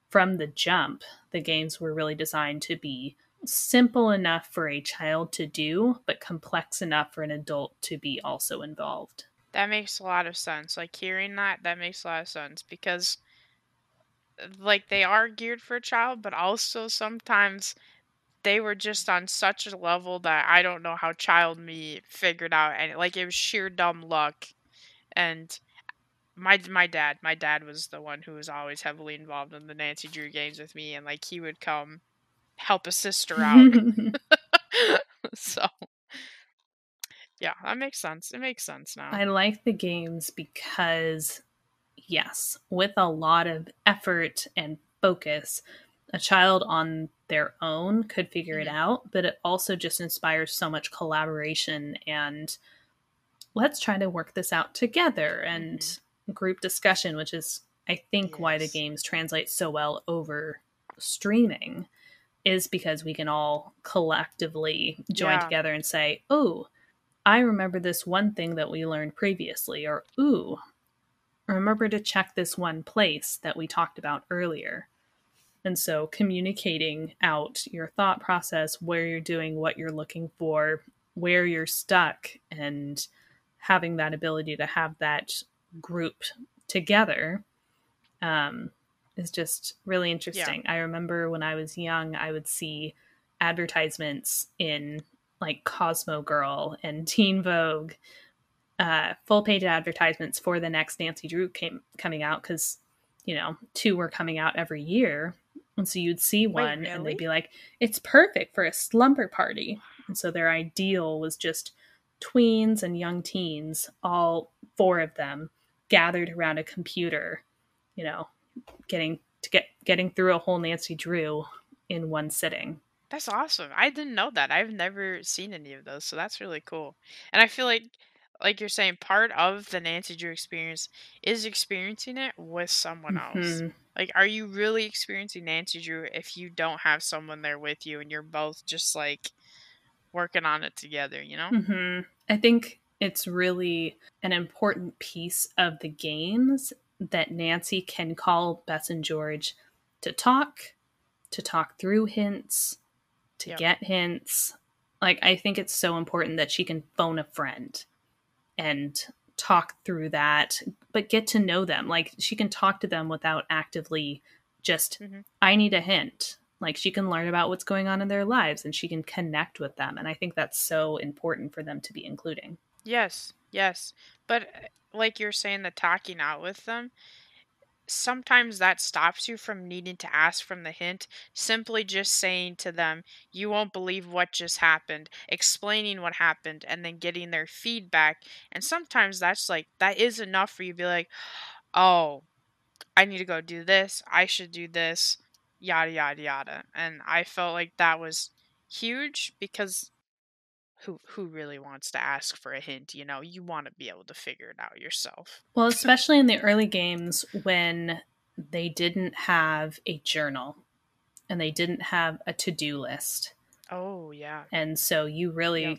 from the jump, the games were really designed to be simple enough for a child to do, but complex enough for an adult to be also involved. That makes a lot of sense. Like hearing that, that makes a lot of sense because like they are geared for a child, but also sometimes they were just on such a level that I don't know how child me figured out and like it was sheer dumb luck. And my my dad, my dad was the one who was always heavily involved in the Nancy Drew games with me and like he would come help a sister out. so yeah, that makes sense. It makes sense now. I like the games because, yes, with a lot of effort and focus, a child on their own could figure it Mhm. out, but it also just inspires so much collaboration and let's try to work this out together and group discussion, which is, I think, why the games translate so well over streaming. Is because we can all collectively join Yeah. together and say, oh, I remember this one thing that we learned previously, or ooh, remember to check this one place that we talked about earlier. And so communicating out your thought process, where you're doing, what you're looking for, where you're stuck, and having that ability to have that group together um, is just really interesting. I remember when I was young, I would see advertisements in like Cosmo Girl and Teen Vogue, uh, full page advertisements for the next Nancy Drew came coming out because you know, two were coming out every year. And so you'd see Wait, one and they'd be like, it's perfect for a slumber party. And so their ideal was just tweens and young teens, all four of them gathered around a computer, you know, getting to get getting through a whole Nancy Drew in one sitting. That's awesome. I didn't know that. I've never seen any of those, so that's really cool. And I feel like like you're saying part of the Nancy Drew experience is experiencing it with someone else. Mhm. Like are you really experiencing Nancy Drew if you don't have someone there with you and you're both just like working on it together, you know? hmm I think it's really an important piece of the games that Nancy can call Bess and George to talk, to talk through hints, to Yep. get hints. Like, I think it's so important that she can phone a friend and talk through that, but get to know them. Like, she can talk to them without actively just, Mhm. I need a hint. Like, she can learn about what's going on in their lives and she can connect with them. And I think that's so important for them to be including. Yes, yes. But uh, like you're saying, the talking out with them, sometimes that stops you from needing to ask from the hint. Simply just saying to them, you won't believe what just happened, explaining what happened, and then getting their feedback. And sometimes that's like, that is enough for you to be like, oh, I need to go do this. I should do this, yada, yada, yada. And I felt like that was huge because who who really wants to ask for a hint you know you want to be able to figure it out yourself Well, especially in the early games when they didn't have a journal and they didn't have a to do list. oh yeah And so you really, Yep.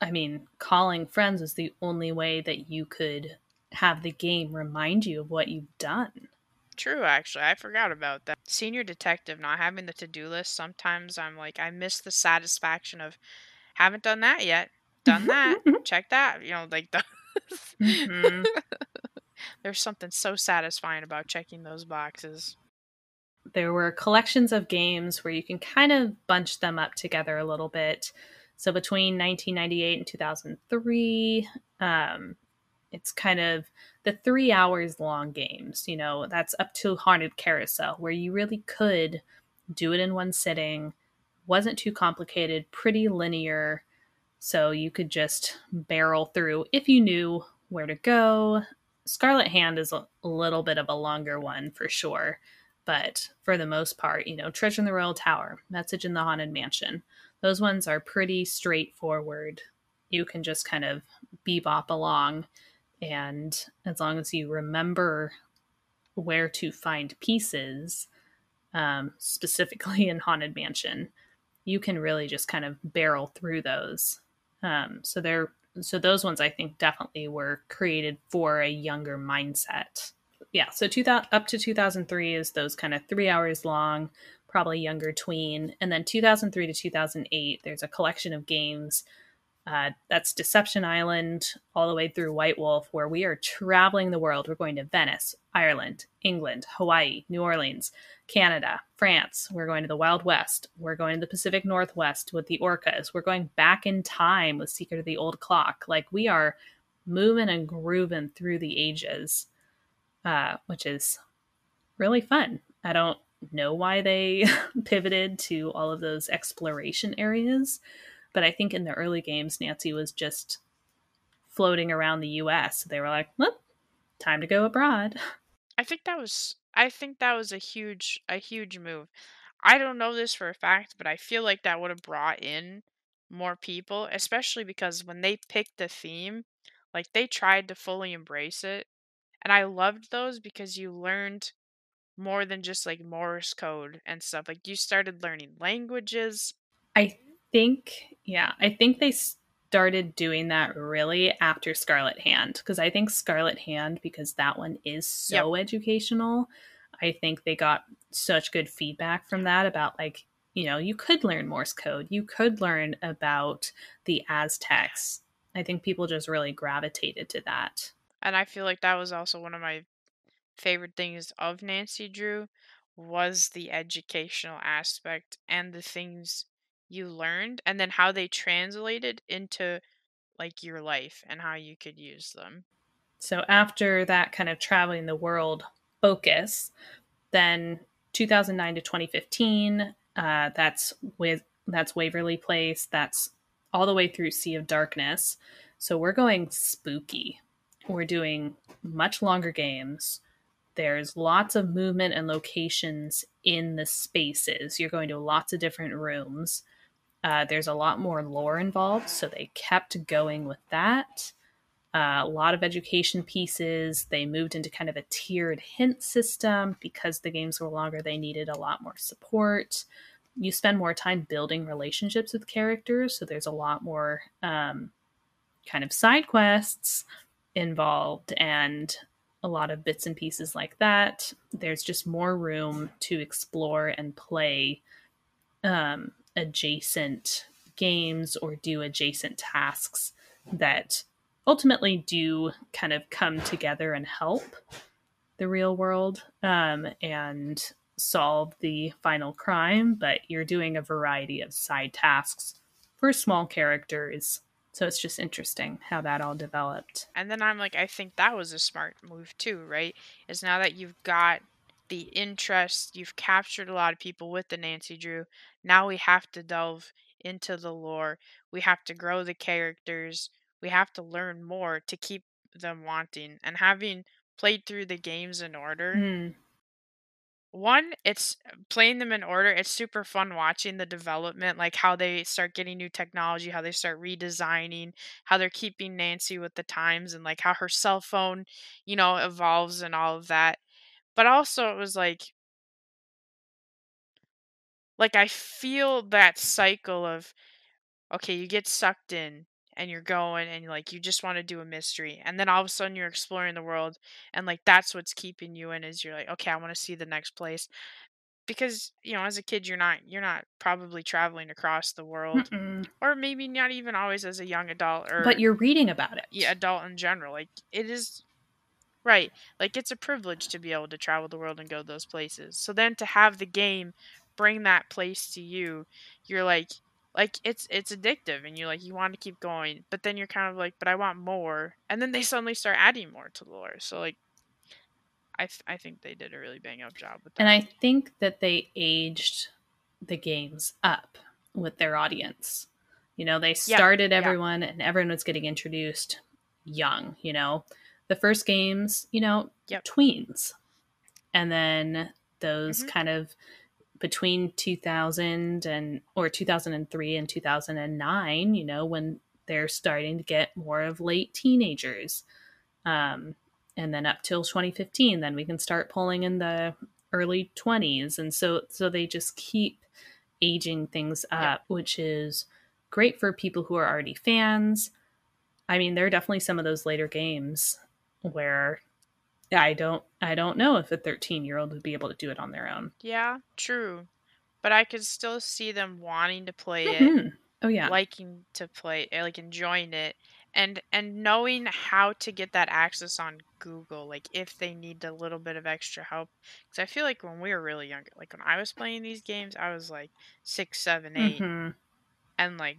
I mean, calling friends is the only way that you could have the game remind you of what you've done. true actually i forgot about that senior detective not having the to-do list sometimes i'm like i miss the satisfaction of haven't done that yet done that check that you know like the Mhm. there's something so satisfying about checking those boxes there were collections of games where you can kind of bunch them up together a little bit. So between 1998 and 2003, um, it's kind of the three hours long games. You know, that's up to Haunted Carousel, where you really could do it in one sitting. Wasn't too complicated, pretty linear. So you could just barrel through if you knew where to go. Scarlet Hand is a little bit of a longer one for sure but for the most part, you know, Treasure in the Royal Tower, Message in the Haunted Mansion, those ones are pretty straightforward. You can just kind of bebop along, and as long as you remember where to find pieces, um, specifically in Haunted Mansion, you can really just kind of barrel through those. Um, so they're so those ones I think definitely were created for a younger mindset yeah, so 2000, up to 2003 is those kind of three hours long, probably younger tween. And then 2003 to 2008, there's a collection of games. Uh, that's Deception Island all the way through White Wolf, where we are traveling the world. We're going to Venice, Ireland, England, Hawaii, New Orleans, Canada, France. We're going to the Wild West. We're going to the Pacific Northwest with the Orcas. We're going back in time with Secret of the Old Clock. Like we are moving and grooving through the ages uh, which is really fun. I don't know why they pivoted to all of those exploration areas, but I think in the early games, Nancy was just floating around the US. They were like, well, time to go abroad. I think that was I think that was a huge a huge move. I don't know this for a fact, but I feel like that would have brought in more people, especially because when they picked the theme, like they tried to fully embrace it. And I loved those because you learned more than just like Morse code and stuff. Like you started learning languages. I think, yeah, I think they started doing that really after Scarlet Hand because I think Scarlet Hand, because that one is so educational, I think they got such good feedback from that about like, you know, you could learn Morse code, you could learn about the Aztecs. I think people just really gravitated to that. And I feel like that was also one of my favorite things of Nancy Drew was the educational aspect and the things you learned and then how they translated into like your life and how you could use them. So after that kind of traveling the world focus. Then 2009 to 2015, uh, that's with that's Waverly Place. That's all the way through Sea of Darkness. So we're going spooky. We're doing much longer games. There's lots of movement and locations in the spaces. You're going to lots of different rooms. Uh, there's a lot more lore involved, so they kept going with that. Uh, a lot of education pieces. They moved into kind of a tiered hint system because the games were longer, they needed a lot more support. You spend more time building relationships with characters, so there's a lot more um, kind of side quests involved and a lot of bits and pieces like that. There's just more room to explore and play um, adjacent games or do adjacent tasks that ultimately do kind of come together and help the real world um, and solve the final crime, but you're doing a variety of side tasks for small characters. So it's just interesting how that all developed. And then I'm like, I think that was a smart move too, right? Is now that you've got the interest, you've captured a lot of people with the Nancy Drew. Now we have to delve into the lore. We have to grow the characters we have to learn more to keep them wanting. And having played through the games in order, Mm. one, it's playing them in order. It's super fun watching the development, like how they start getting new technology, how they start redesigning, how they're keeping Nancy with the times, and like how her cell phone, you know, evolves and all of that. But also, it was like, like I feel that cycle of, okay, you get sucked in, and you're going and like you just want to do a mystery and then all of a sudden you're exploring the world and like that's what's keeping you in is you're like okay i want to see the next place because you know as a kid you're not you're not probably traveling across the world Mm-mm. or maybe not even always as a young adult or But you're reading about it. yeah, adult in general like it is right like it's a privilege to be able to travel the world and go those places so then to have the game bring that place to you you're like like it's it's addictive and you're like you want to keep going but then you're kind of like but i want more and then they suddenly start adding more to the lore so like i th- i think they did a really bang up job with that And I think that they aged the games up with their audience. You know, they started yeah. everyone and everyone was getting introduced young, you know. The first games, you know, Yep. tweens. And then those Mhm. kind of between 2000 and or 2003 and 2009, you know, when they're starting to get more of late teenagers. Um and then up till 2015 then we can start pulling in the early 20s and so so they just keep aging things up Yeah. which is great for people who are already fans i mean there are definitely some of those later games where i don't i don't know if a 13 year old would be able to do it on their own. Yeah true. But i could still see them wanting to play it Mhm. oh yeah. liking to play eh, like enjoying it and and knowing how to get that access on google like if they need a little bit of extra help. Because i feel like when we were really younger like when i was playing these games i was like six seven eight. Mhm. and like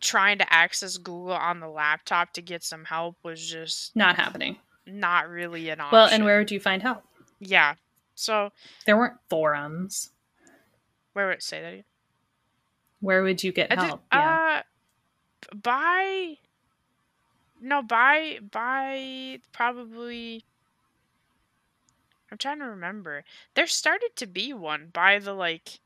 trying to access google on the laptop to get some help was just not happening not really an option well and where would you find help yeah so there weren't forums where would it say that again? where would you get I did- help yeah Uh, by no, by by probably. I'm trying to remember. There started to be one by the like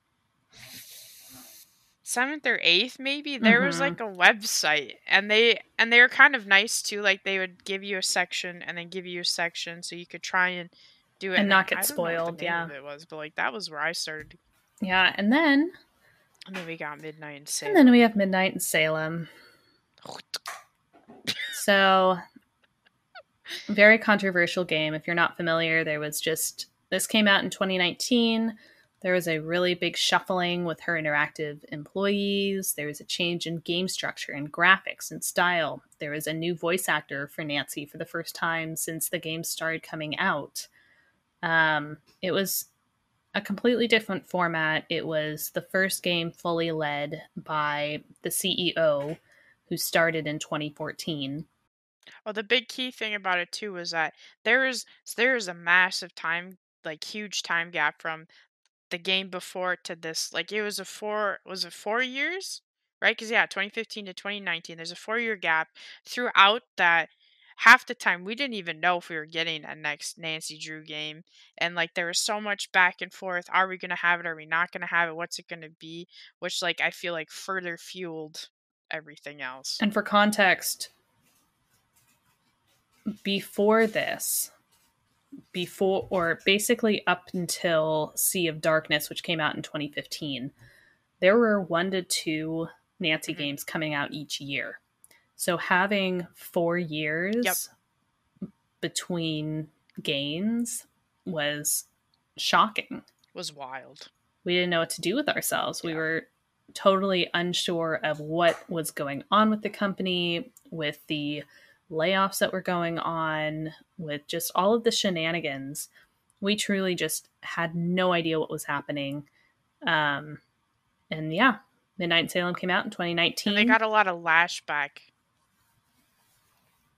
seventh or eighth, maybe. There was Mhm. like a website, and they and they were kind of nice too. Like they would give you a section and then give you a section so you could try and do it And not get I don't know what the spoiled, yeah. it was, but like that was where I started. yeah and then And then we got Midnight and and then we have midnight in salem So, very controversial game. If you're not familiar, there was just this came out in 2019. There was a really big shuffling with her interactive employees. There was a change in game structure and graphics and style. There was a new voice actor for Nancy for the first time since the game started coming out. Um, it was a completely different format. It was the first game fully led by the CEO who started in 2014. Well, the big key thing about it too was that there is there is a massive time like huge time gap from the game before to this. Like it was a four was it four years? Right? Because yeah, 2015 to 2019. There's a four year gap. Throughout that, half the time we didn't even know if we were getting a next Nancy Drew game. And like there was so much back and forth. Are we gonna have it? Are we not gonna have it? What's it gonna be? Which like I feel like further fueled everything else. And for context, before this, before or basically up until Sea of Darkness, which came out in 2015, there were one to two Nancy Mm-hmm. games coming out each year. So having four years Yep. between games was shocking. was wild. We didn't know what to do with ourselves. We were totally unsure of what was going on with the company, with the layoffs that were going on, with just all of the shenanigans. We truly just had no idea what was happening. Um, and yeah, Midnight in Salem came out in 2019. And they got a lot of lashback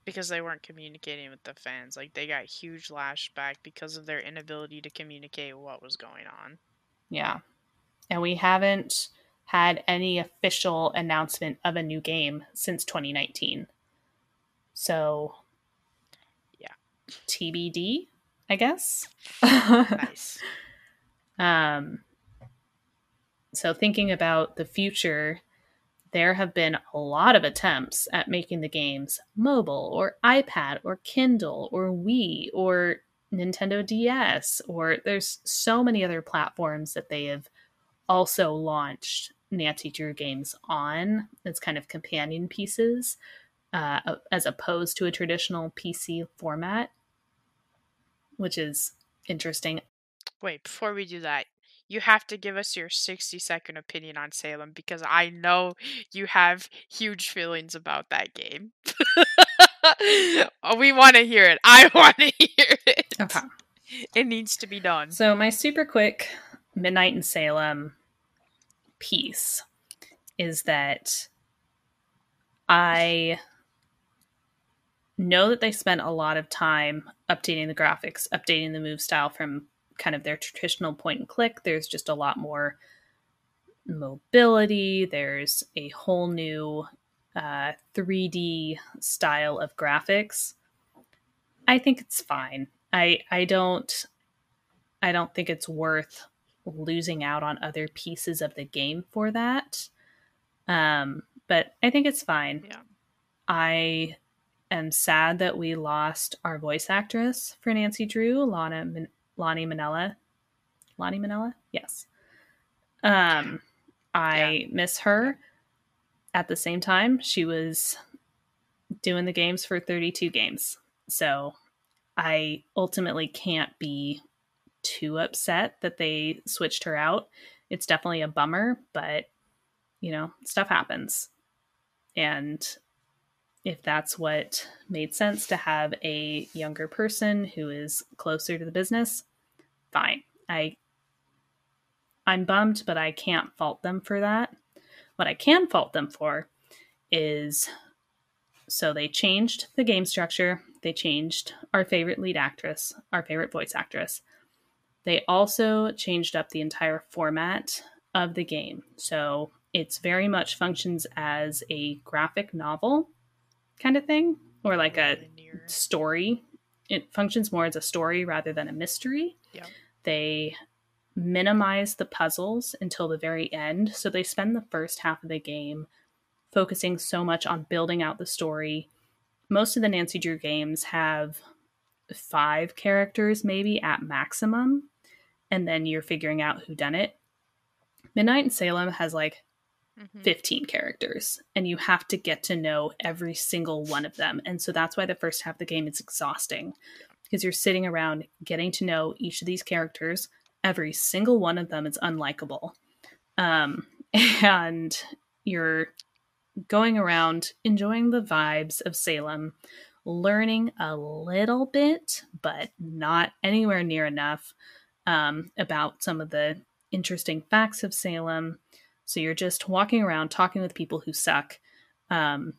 because they weren't communicating with the fans. Like they got huge lashback because of their inability to communicate what was going on. Yeah. And we haven't had any official announcement of a new game since 2019. So, Yeah. TBD, I guess. Nice. um, so, thinking about the future, there have been a lot of attempts at making the games mobile or iPad or Kindle or Wii or Nintendo DS, or there's so many other platforms that they have also launched Nancy Drew games on as kind of companion pieces, uh, as opposed to a traditional PC format, which is interesting. Wait, before we do that, you have to give us your 60 second opinion on Salem because I know you have huge feelings about that game. we want to hear it. I want to hear it. Okay. It needs to be done. So my super quick Midnight in Salem piece is that I know that they spent a lot of time updating the graphics, updating the move style from kind of their traditional point and click. There's just a lot more mobility. There's a whole new uh, 3D style of graphics. I think it's fine. I I don't I don't think it's worth losing out on other pieces of the game for that. Um, but I think it's fine. Yeah. I am sad that we lost our voice actress for Nancy Drew, Lana Min- Lani Minella. Lani Minella? Yes. Um, I miss her. At the same time, she was doing the games for 32 games. So I ultimately can't be too upset that they switched her out. It's definitely a bummer, but you know, stuff happens. And if that's what made sense to have a younger person who is closer to the business, fine. I I'm bummed, but I can't fault them for that. What I can fault them for is so they changed the game structure, they changed our favorite lead actress, our favorite voice actress. They also changed up the entire format of the game. So it's very much functions as a graphic novel kind of thing, or like a Linear. story. It functions more as a story rather than a mystery. Yep. They minimize the puzzles until the very end. So they spend the first half of the game focusing so much on building out the story. Most of the Nancy Drew games have five characters, maybe at maximum, and then you're figuring out who done it. Midnight in Salem has like Mhm. 15 characters and you have to get to know every single one of them. And so that's why the first half of the game is exhausting because you're sitting around getting to know each of these characters. Every single one of them is unlikable. Um, and you're going around enjoying the vibes of salem learning a little bit but not anywhere near enough um, about some of the interesting facts of salem so you're just walking around talking with people who suck um,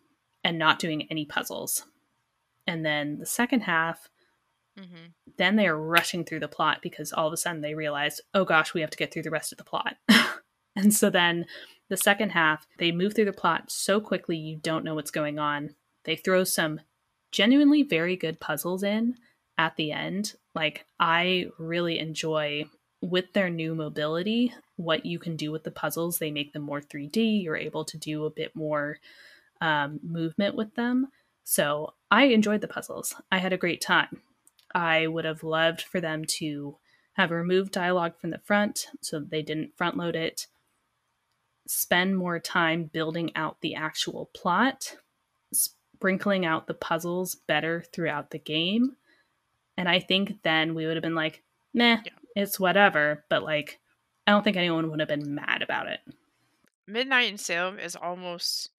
and not doing any puzzles. And then the second half, Mm-hmm. Then they are rushing through the plot because all of a sudden they realize, oh gosh, we have to get through the rest of the plot. and so then the second half, they move through the plot so quickly you don't know what's going on. They throw some genuinely very good puzzles in at the end. Like, I really enjoy with their new mobility what you can do with the puzzles. They make them more 3D. You're able to do a bit more um, movement with them. So I enjoyed the puzzles. I had a great time. I would have loved for them to have removed dialogue from the front so they didn't front load it, spend more time building out the actual plot, sprinkling out the puzzles better throughout the game. And I think then we would have been like, nah, yeah. It's whatever. But like, I don't think anyone would have been mad about it. Midnight in Salem is almost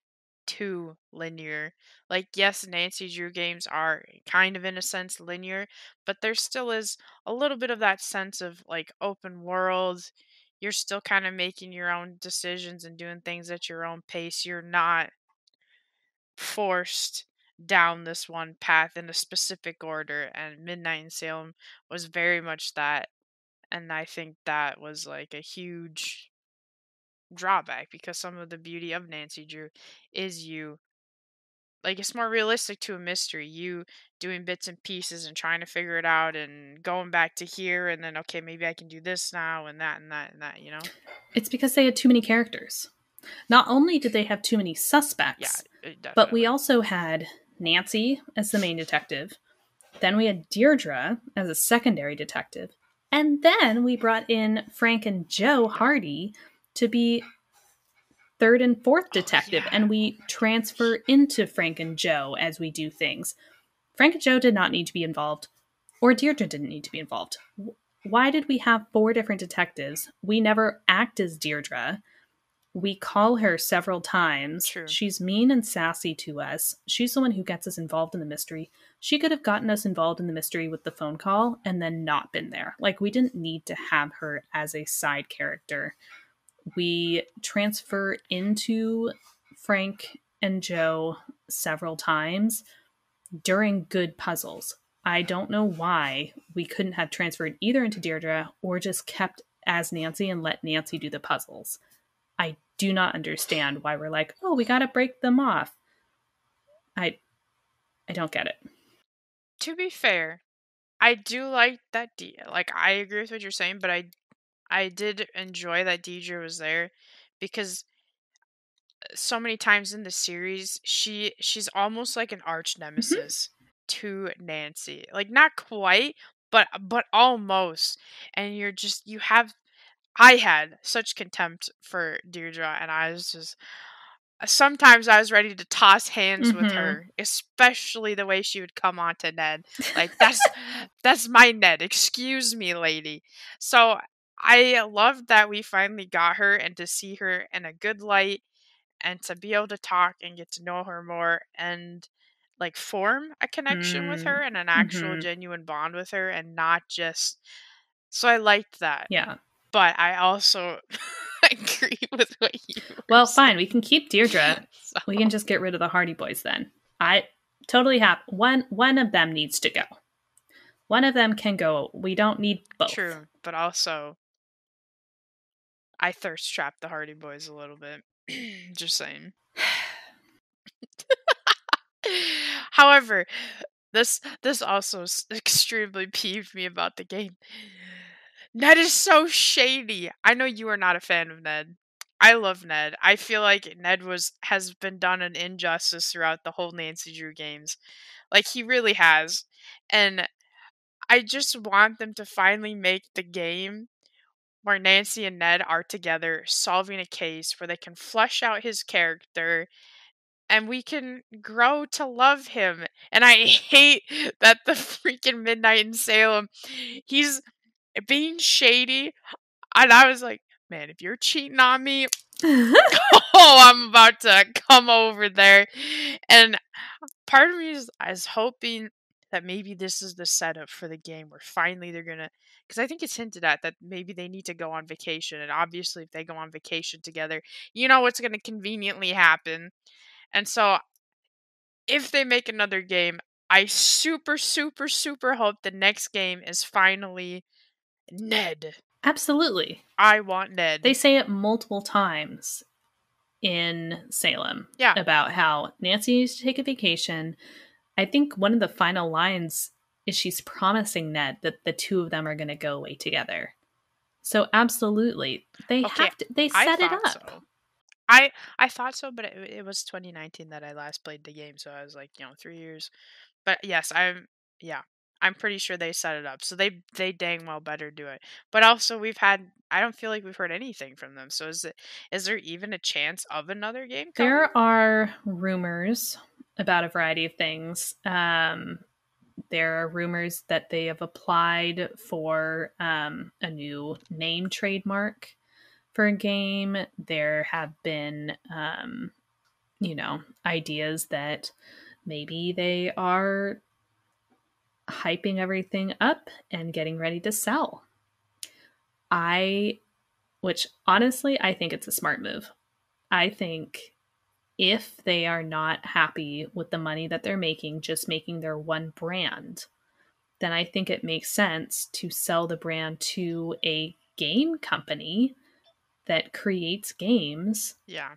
too linear. Like, yes, Nancy Drew games are kind of, in a sense, linear, but there still is a little bit of that sense of like open world. You're still kind of making your own decisions and doing things at your own pace. You're not forced down this one path in a specific order, and Midnight in Salem was very much that. And I think that was like a huge drawback because some of the beauty of Nancy Drew is you like it's more realistic to a mystery. You doing bits and pieces and trying to figure it out and going back to here and then okay, maybe I can do this now and that and that and that, you know? It's because they had too many characters. Not only did they have too many suspects, yeah, but we also had Nancy as the main detective. Then we had Deirdre as a secondary detective. And then we brought in Frank and Joe Hardy to be third and fourth oh, detective, oh, yeah. and we transfer into Frank and Joe as we do things. Frank and Joe did not need to be involved, or Deirdre didn't need to be involved. Why did we have four different detectives? We never act as Deirdre. We call her several times. True. She's mean and sassy to us. She's the one who gets us involved in the mystery. She could have gotten us involved in the mystery with the phone call and then not been there. Like, we didn't need to have her as a side character we transfer into Frank and Joe several times during good puzzles. I don't know why we couldn't have transferred either into Deirdre or just kept as Nancy and let Nancy do the puzzles. I do not understand why we're like, oh, we got to break them off. I I don't get it. To be fair, I do like that. De- like I agree with what you're saying, but I I did enjoy that Deirdre was there because uh, so many times in the series she she's almost like an arch mm-hmm. nemesis mm-hmm. to Nancy. Like not quite, but but almost. And you're just you have I had such contempt for Deirdre and I was just sometimes I was ready to toss hands mm-hmm. with her, especially the way she would come on to Ned. Like that's that's my Ned. Excuse me, lady. So I loved that we finally got her and to see her in a good light and to be able to talk and get to know her more and like form a connection mm. with her and an actual mm-hmm. genuine bond with her and not just so I liked that. Yeah. But I also agree with what you Well, fine, we can keep Deirdre. so. We can just get rid of the Hardy Boys then. I totally have one one of them needs to go. One of them can go. We don't need both. True, but also I thirst trap the Hardy Boys a little bit. Just saying. However, this this also extremely peeved me about the game. Ned is so shady. I know you are not a fan of Ned. I love Ned. I feel like Ned was has been done an injustice throughout the whole Nancy Drew games. Like he really has. And I just want them to finally make the game where Nancy and Ned are together solving a case where they can flesh out his character and we can grow to love him. And I hate that the freaking Midnight in Salem, he's being shady. And I was like, man, if you're cheating on me, oh, I'm about to come over there. And part of me is, is hoping that maybe this is the setup for the game where finally they're gonna because I think it's hinted at that maybe they need to go on vacation and obviously if they go on vacation together, you know what's gonna conveniently happen. And so if they make another game, I super, super, super hope the next game is finally Ned. Absolutely. I want Ned. They say it multiple times in Salem Yeah. about how Nancy needs to take a vacation. I think one of the final lines is she's promising Ned that the two of them are going to go away together. So absolutely, they Okay, have to. They set it up. so. I I thought so, but it, it was 2019 that I last played the game, so I was like, you know, three years. But yes, I'm yeah, I'm pretty sure they set it up, so they they dang well better do it. But also, we've had I don't feel like we've heard anything from them. So is it is there even a chance of another game? Coming? There are rumors about a variety of things. Um, there are rumors that they have applied for um, a new name trademark for a game. There have been, um, you know, ideas that maybe they are hyping everything up and getting ready to sell. I, which honestly, I think it's a smart move. I think if they are not happy with the money that they're making, just making their one brand, then I think it makes sense to sell the brand to a game company that creates games Yeah,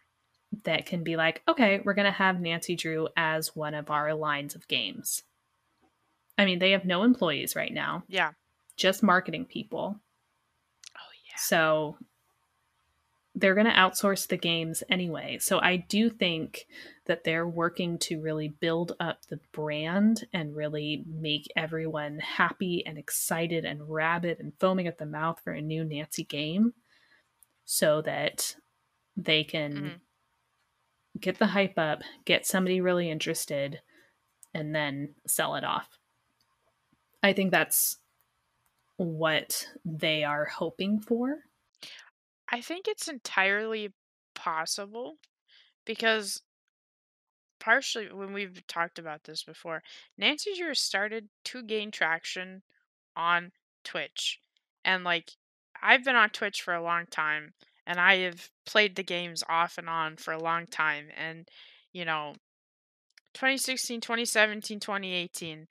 that can be like, okay, we're going to have Nancy Drew as one of our lines of games. I mean, they have no employees right now, yeah. just marketing people. Oh yeah. So they're going to outsource the games anyway. So I do think that they're working to really build up the brand and really make everyone happy and excited and rabid and foaming at the mouth for a new Nancy game so that they can Mhm. get the hype up, get somebody really interested, and then sell it off. I think that's what they are hoping for. I think it's entirely possible because partially when we've talked about this before, Nancy Drew started to gain traction on Twitch. And like I've been on Twitch for a long time and I have played the games off and on for a long time and you know 2016, 2017, 2018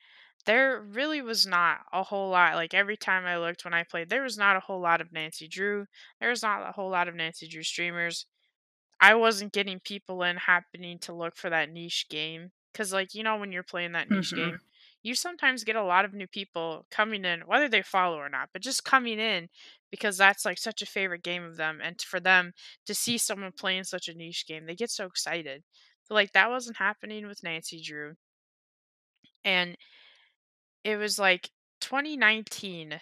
there really was not a whole lot like every time I looked when I played there was not a whole lot of Nancy Drew. There was not a whole lot of Nancy Drew streamers. I wasn't getting people in happening to look for that niche game cuz like you know when you're playing that niche Mhm. game you sometimes get a lot of new people coming in whether they follow or not but just coming in because that's like such a favorite game of them and for them to see someone playing such a niche game they get so excited so like that wasn't happening with Nancy Drew and it was like 2019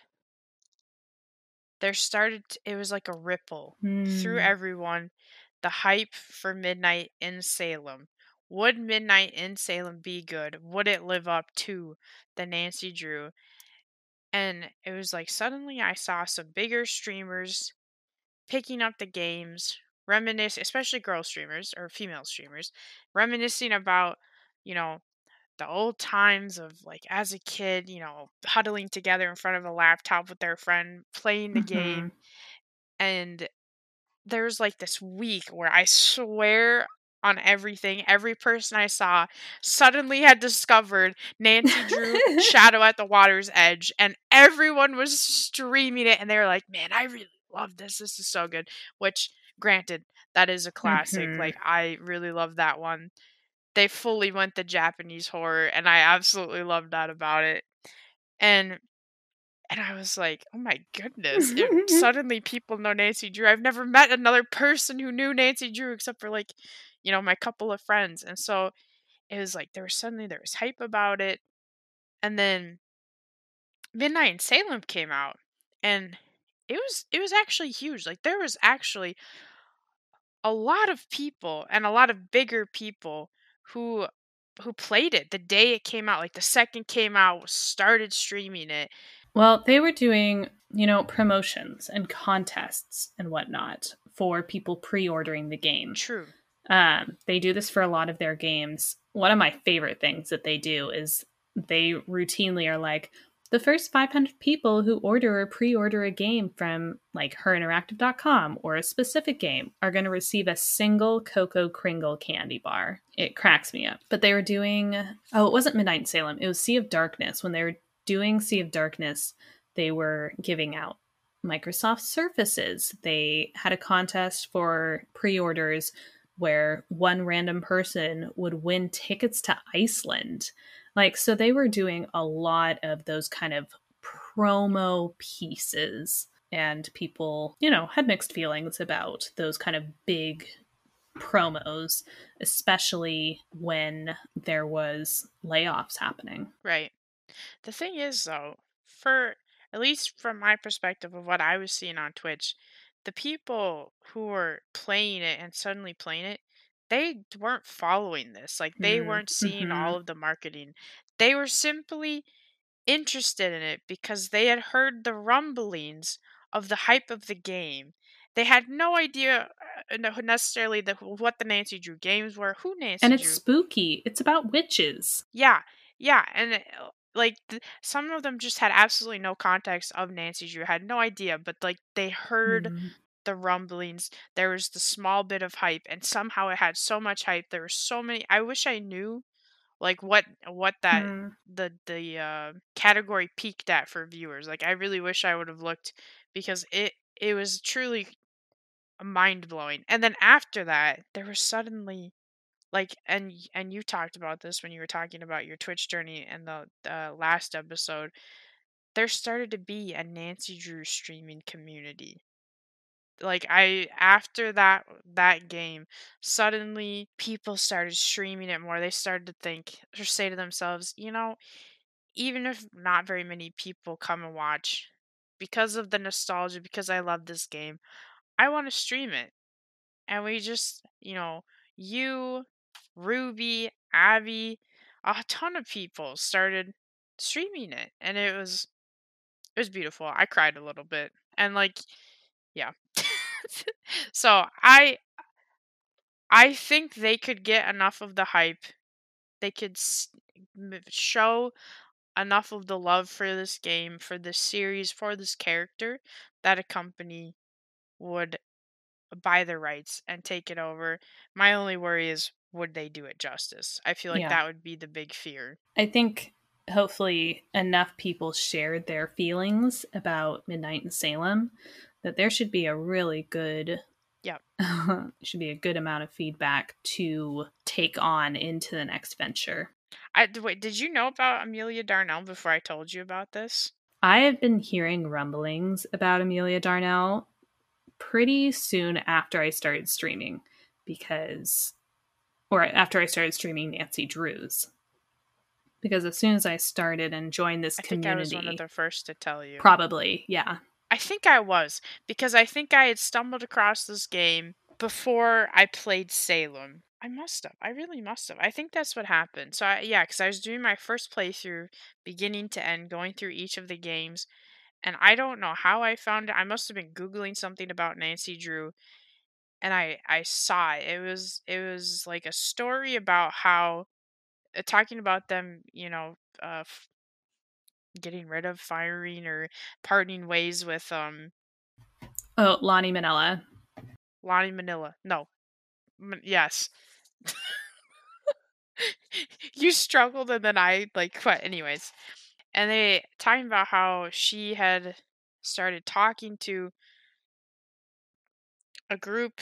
there started it was like a ripple through Mm. everyone the hype for midnight in salem. Would midnight in salem be good? Would it live up to the nancy drew? And it was like suddenly i saw some bigger streamers picking up the games reminisce especially girl streamers or female streamers reminiscing about you know the old times of like as a kid you know huddling together in front of a laptop with their friend playing the game and there's like this week where I swear on everything, every person I saw suddenly had discovered Nancy Drew Shadow at the Water's Edge, and everyone was streaming it, and they were like, "Man, I really love this. This is so good." Which, granted, that is a classic. Mhm. Like, I really love that one. They fully went the Japanese horror, and I absolutely loved that about it. And and I was like, "Oh my goodness!" It, suddenly, people know Nancy Drew. I've never met another person who knew Nancy Drew except for like, you know, my couple of friends. And so it was like there was suddenly there was hype about it, and then Midnight in Salem came out, and it was it was actually huge. Like there was actually a lot of people and a lot of bigger people who who played it the day it came out. Like the second came out, started streaming it. Well, they were doing, you know, promotions and contests and whatnot for people pre ordering the game. True. Um, they do this for a lot of their games. One of my favorite things that they do is they routinely are like, the first 500 people who order or pre order a game from like herinteractive.com or a specific game are going to receive a single Koko Kringle candy bar. It cracks me up. But they were doing, oh, it wasn't Midnight in Salem, it was Sea of Darkness. When they were doing Sea of Darkness, they were giving out Microsoft Surfaces. They had a contest for pre orders where one random person would win tickets to Iceland. Like, so they were doing a lot of those kind of promo pieces, and people, you know, had mixed feelings about those kind of big promos, especially when there was layoffs happening. Right. The thing is, though, for at least from my perspective of what I was seeing on Twitch, the people who were playing it and suddenly playing it, they weren't following this. Like they Mm, weren't seeing mhm. all of the marketing. They were simply interested in it because they had heard the rumblings of the hype of the game. They had no idea uh, necessarily the, what the Nancy Drew games were, who Nancy And it's Drew. spooky. It's about witches. Yeah, yeah, and uh, like th- some of them just had absolutely no context of Nancy Drew, had no idea, but like they heard Mm. The rumblings. There was the small bit of hype, and somehow it had so much hype. There were so many. I wish I knew, like what what that Hmm. the the uh, category peaked at for viewers. Like I really wish I would have looked because it it was truly mind blowing. And then after that, there was suddenly like and and you talked about this when you were talking about your Twitch journey in the uh, last episode. There started to be a Nancy Drew streaming community like I after that that game, suddenly people started streaming it more. They started to think or say to themselves, you know, even if not very many people come and watch, because of the nostalgia, because I love this game, I want to stream it. And we just, you know, you, Ruby, Abby, a ton of people started streaming it, and it was it was beautiful. I cried a little bit, and like, yeah. so I I think they could get enough of the hype. They could show enough of the love for this game, for this series, for this character that a company would buy the rights and take it over. My only worry is would they do it justice? I feel like Yeah. that would be the big fear. I think hopefully enough people shared their feelings about Midnight in Salem that there should be a really good Yep. should be a good amount of feedback to take on into the next venture. I wait, did you know about Amelia Darnell before I told you about this? I have been hearing rumblings about Amelia Darnell pretty soon after I started streaming because or after I started streaming Nancy Drews. Because as soon as I started and joined this I think I was community, one of the first to tell you. probably, yeah. I think I was because I think I had stumbled across this game before I played Salem. I must have. I really must have. I think that's what happened. So I, yeah, because I was doing my first playthrough, beginning to end, going through each of the games, and I don't know how I found it. I must have been googling something about Nancy Drew, and I I saw it. It was it was like a story about how uh, talking about them, you know, uh, f- getting rid of firing or parting ways with um Oh, Lani Minella. Lani Minella. No. M- yes. you struggled and then I like what anyways. And they talking about how she had started talking to a group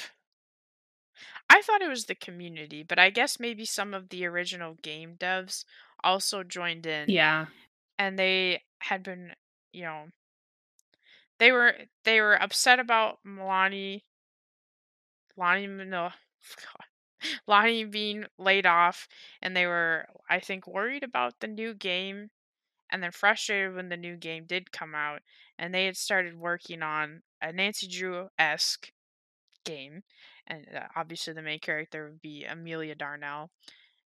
I thought it was the community, but I guess maybe some of the original game devs also joined in Yeah. And they had been, you know, they were they were upset about Lani Lani no Lani being laid off and they were I think worried about the new game and then frustrated when the new game did come out and they had started working on a Nancy Drew esque game and uh, obviously the main character would be Amelia Darnell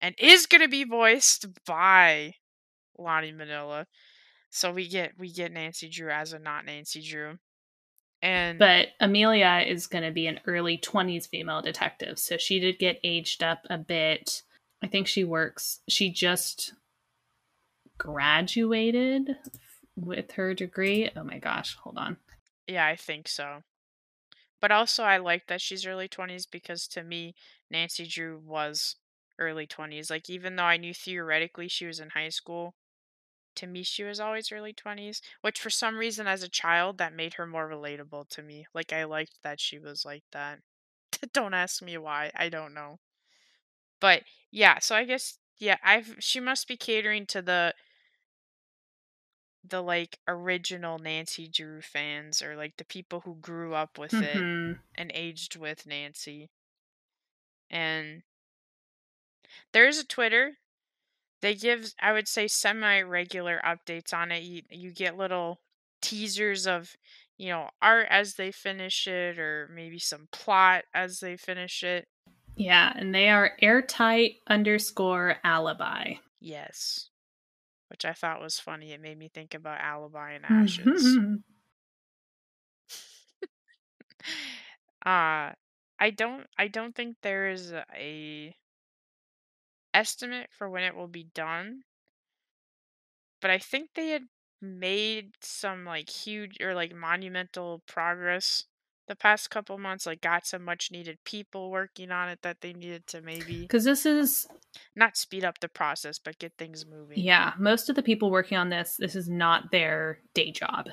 and is going to be voiced by Lani Minella so we get we get Nancy Drew as a not Nancy Drew and But Amelia is going to be an early 20s female detective. So she did get aged up a bit. I think she works, she just graduated with her degree. Oh my gosh, hold on. Yeah, I think so. But also, I like that she's early 20s because to me, Nancy Drew was early 20s. Like, even though I knew theoretically she was in high school, to me, she was always early 20s, which for some reason, as a child, that made her more relatable to me. Like, I liked that she was like that. don't ask me why. I don't know. But yeah, so I guess, yeah, I've, she must be catering to the the like original Nancy Drew fans or like the people who grew up with it hmm and aged with Nancy. And there's a Twitter. They give I would say semi regular updates on it. You you get little teasers of, you know, art as they finish it or maybe some plot as they finish it. Yeah, and they are airtight underscore alibi. Yes. Which I thought was funny. It made me think about Alibi in Ashes. uh I don't I don't think there is a, a estimate for when it will be done. But I think they had made some like huge or like monumental progress the past couple months like got some much needed people working on it that they needed to maybe Because this is, not speed up the process but get things moving. yeah, most of the people working on this, this is not their day job.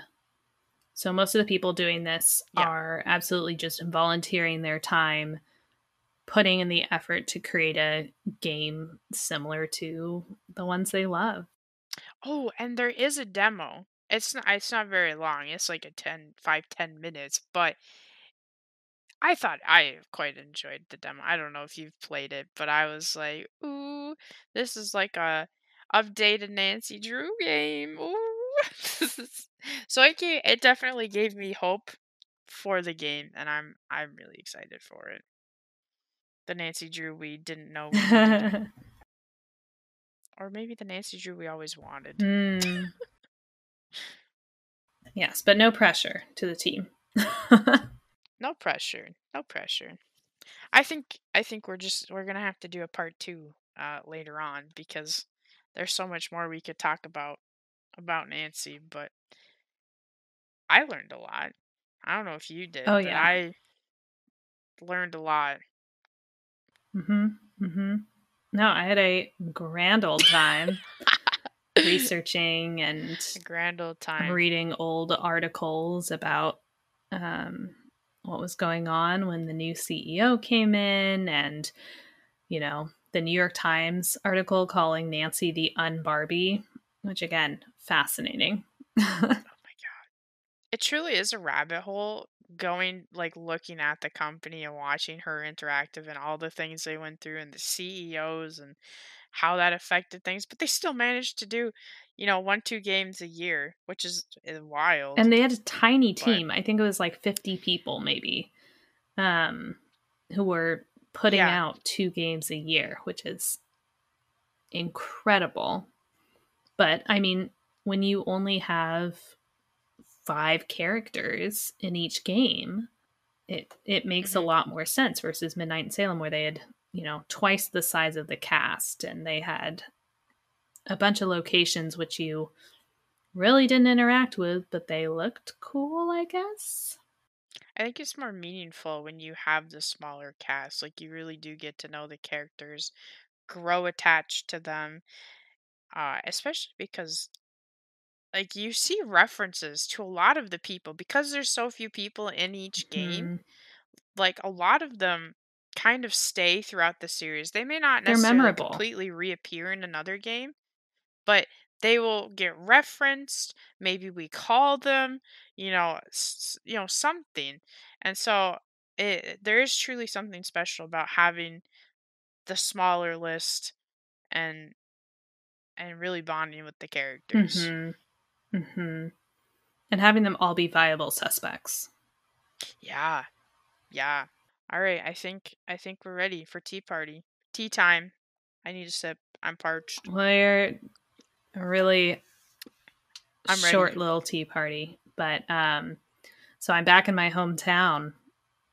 So most of the people doing this Yeah. are absolutely just volunteering their time, putting in the effort to create a game similar to the ones they love. Oh, and there is a demo. It's not it's not very long. It's like a 10 5 10 minutes, but I thought I quite enjoyed the demo. I don't know if you've played it, but I was like, "Ooh, this is like a updated Nancy Drew game." Ooh. so it gave, it definitely gave me hope for the game, and I'm I'm really excited for it. The Nancy Drew we didn't know, we needed, or maybe the Nancy Drew we always wanted. Hmm. Yes, but no pressure to the team. No pressure. No pressure. I think I think we're just we're gonna have to do a part two uh later on because there's so much more we could talk about about Nancy, but I learned a lot. I don't know if you did, Oh, but yeah. I learned a lot. Hmm Mm-hmm. No, I had a grand old time researching and A grand old time. reading old articles about um, what was going on when the new CEO came in, and you know the New York Times article calling Nancy the unbarbie, which again fascinating. Oh my god. It truly is a rabbit hole going like looking at the company and watching her interactive and all the things they went through and the CEOs and how that affected things, but they still managed to do, you know, one two games a year, which is, is wild. and they had a tiny But- team. I think it was like fifty people, maybe, um, who were putting Yeah. out two games a year, which is incredible. But I mean, when you only have five characters in each game, it it makes a Mhm. lot more sense versus Midnight in Salem, where they had you know twice the size of the cast and they had a bunch of locations which you really didn't interact with, but they looked cool, I guess. I think it's more meaningful when you have the smaller cast. Like you really do get to know the characters, grow attached to them. Uh, especially because like you see references to a lot of the people because there's so few people in each game. Hmm. Like a lot of them kind of stay throughout the series. They may not necessarily completely reappear in another game, but they will get referenced. Maybe we call them, you know, s- you know something. And so it there is truly something special about having the smaller list and and really bonding with the characters. Mm-hmm. Mm-hmm. And having them all be viable suspects. Yeah. Yeah. All right, I think I think we're ready for tea party. Tea time. I need a sip. I'm parched. We're a really I'm ready. short little tea party. But um so I'm back in my hometown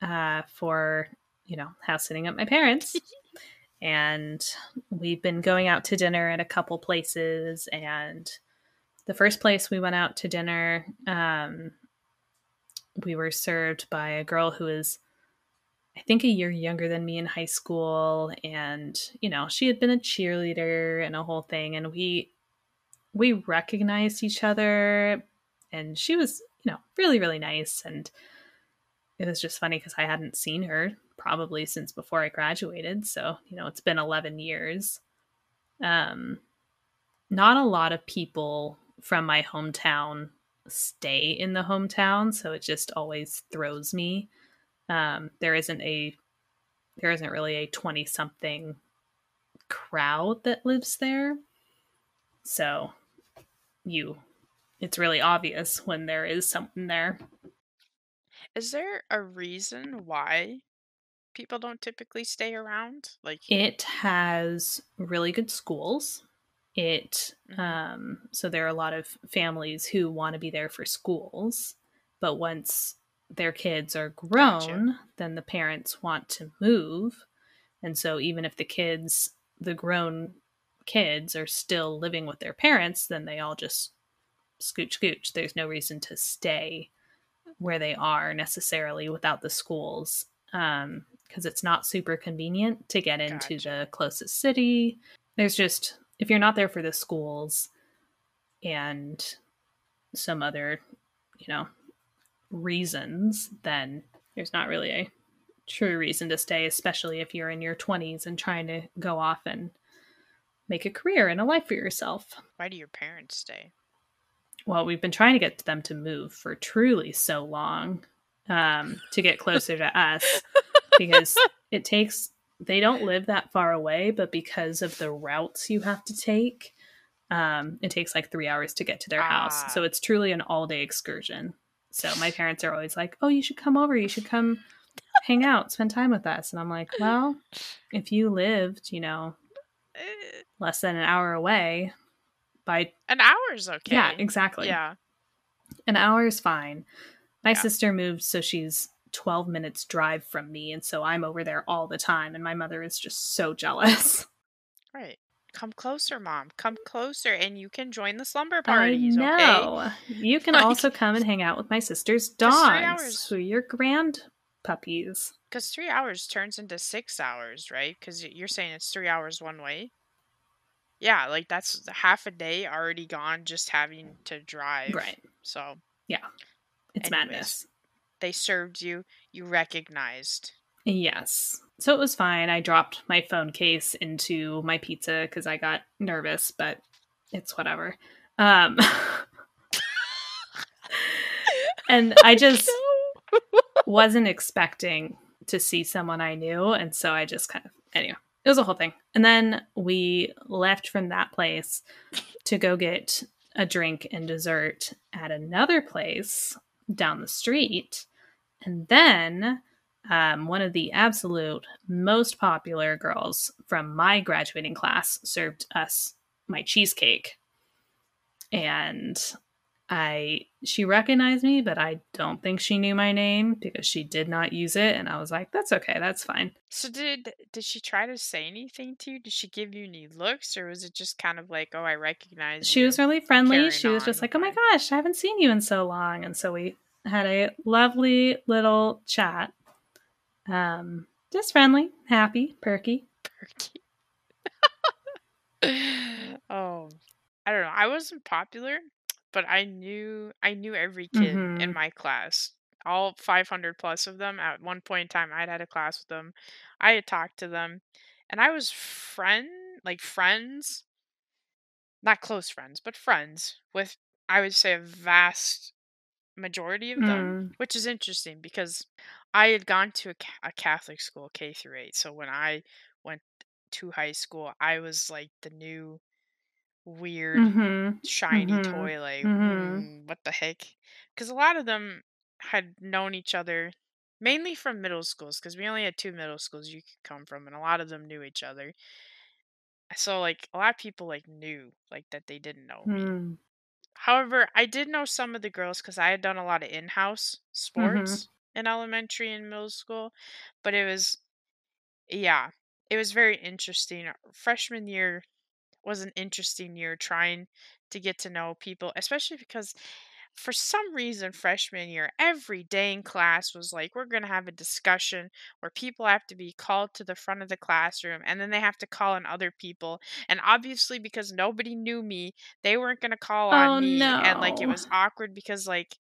uh for, you know, house sitting at my parents. and we've been going out to dinner at a couple places and the first place we went out to dinner, um, we were served by a girl who is, I think, a year younger than me in high school, and you know, she had been a cheerleader and a whole thing, and we we recognized each other, and she was, you know, really really nice, and it was just funny because I hadn't seen her probably since before I graduated, so you know, it's been eleven years. Um, not a lot of people from my hometown stay in the hometown, so it just always throws me. Um, there isn't a there isn't really a 20 something crowd that lives there. So you it's really obvious when there is something there. Is there a reason why people don't typically stay around? Like It has really good schools. It um so there are a lot of families who want to be there for schools, but once their kids are grown, then the parents want to move. And so even if the kids, the grown kids are still living with their parents, then they all just scooch scooch. There's no reason to stay where they are necessarily without the schools. Um because it's not super convenient to get into Gotcha. the closest city. There's just if you're not there for the schools and some other, you know, reasons, then there's not really a true reason to stay, especially if you're in your 20s and trying to go off and make a career and a life for yourself. why do your parents stay? Well, we've been trying to get them to move for truly so long um, to get closer to us because it takes, they don't live that far away, but because of the routes you have to take, um, it takes like three hours to get to their Ah. house. So it's truly an all day excursion. So my parents are always like, oh, you should come over. You should come hang out, spend time with us. And I'm like, well, if you lived, you know, Eh, less than an hour away by, An hour's okay. yeah, exactly. Yeah. An hour is fine. My Yeah. sister moved, so she's 12 minutes drive from me. And so I'm over there all the time. And my mother is just so jealous. Right. Come closer, mom. Come closer, and you can join the slumber parties. I Okay. You can Like- also come and hang out with my sister's dogs, who your grand puppies. Because three hours turns into six hours, right? Because you're saying it's three hours one way. Yeah, like that's half a day already gone just having to drive. Right. So yeah It's Anyways. madness. They served you. You recognized. Yes. So it was fine. I dropped my phone case into my pizza because I got nervous, but it's whatever. Um, and I just wasn't expecting to see someone I knew. And so I just kind of, anyway, it was a whole thing. And then we left from that place to go get a drink and dessert at another place down the street. And then um, one of the absolute most popular girls from my graduating class served us my cheesecake. And I she recognized me, but I don't think she knew my name because she did not use it and I was like, that's okay, that's fine. So did did she try to say anything to you? Did she give you any looks, or was it just kind of like, oh, I recognize She was really friendly. She was just like, "Oh my gosh, I haven't seen you in so long." And so we had a lovely little chat. Um just friendly, happy, perky. Perky. oh, I don't know. I wasn't popular, but I knew I knew every kid in Mhm. my class. All 500 plus of them. At one point in time, I'd had a class with them. I had talked to them, and I was friend like friends, not close friends, but friends with I would say a vast majority of them, which is interesting because I had gone to a, a Catholic school K through 8. So when I went to high school, I was like the new weird Mhm. shiny mhm, toy like mhm. "Mm, what the heck because a lot of them had known each other mainly from middle schools because we only had two middle schools you could come from and a lot of them knew each other so like a lot of people like knew like that they didn't know me Mm. However, I did know some of the girls because I had done a lot of in-house mm-hmm. sports in elementary and middle school, but it was, yeah, it was very interesting. Freshman year, was an interesting year trying to get to know people, especially because for some reason freshman year every day in class was like we're going to have a discussion where people have to be called to the front of the classroom and then they have to call on other people and obviously because nobody knew me they weren't going to call on Oh, me and like it was awkward because like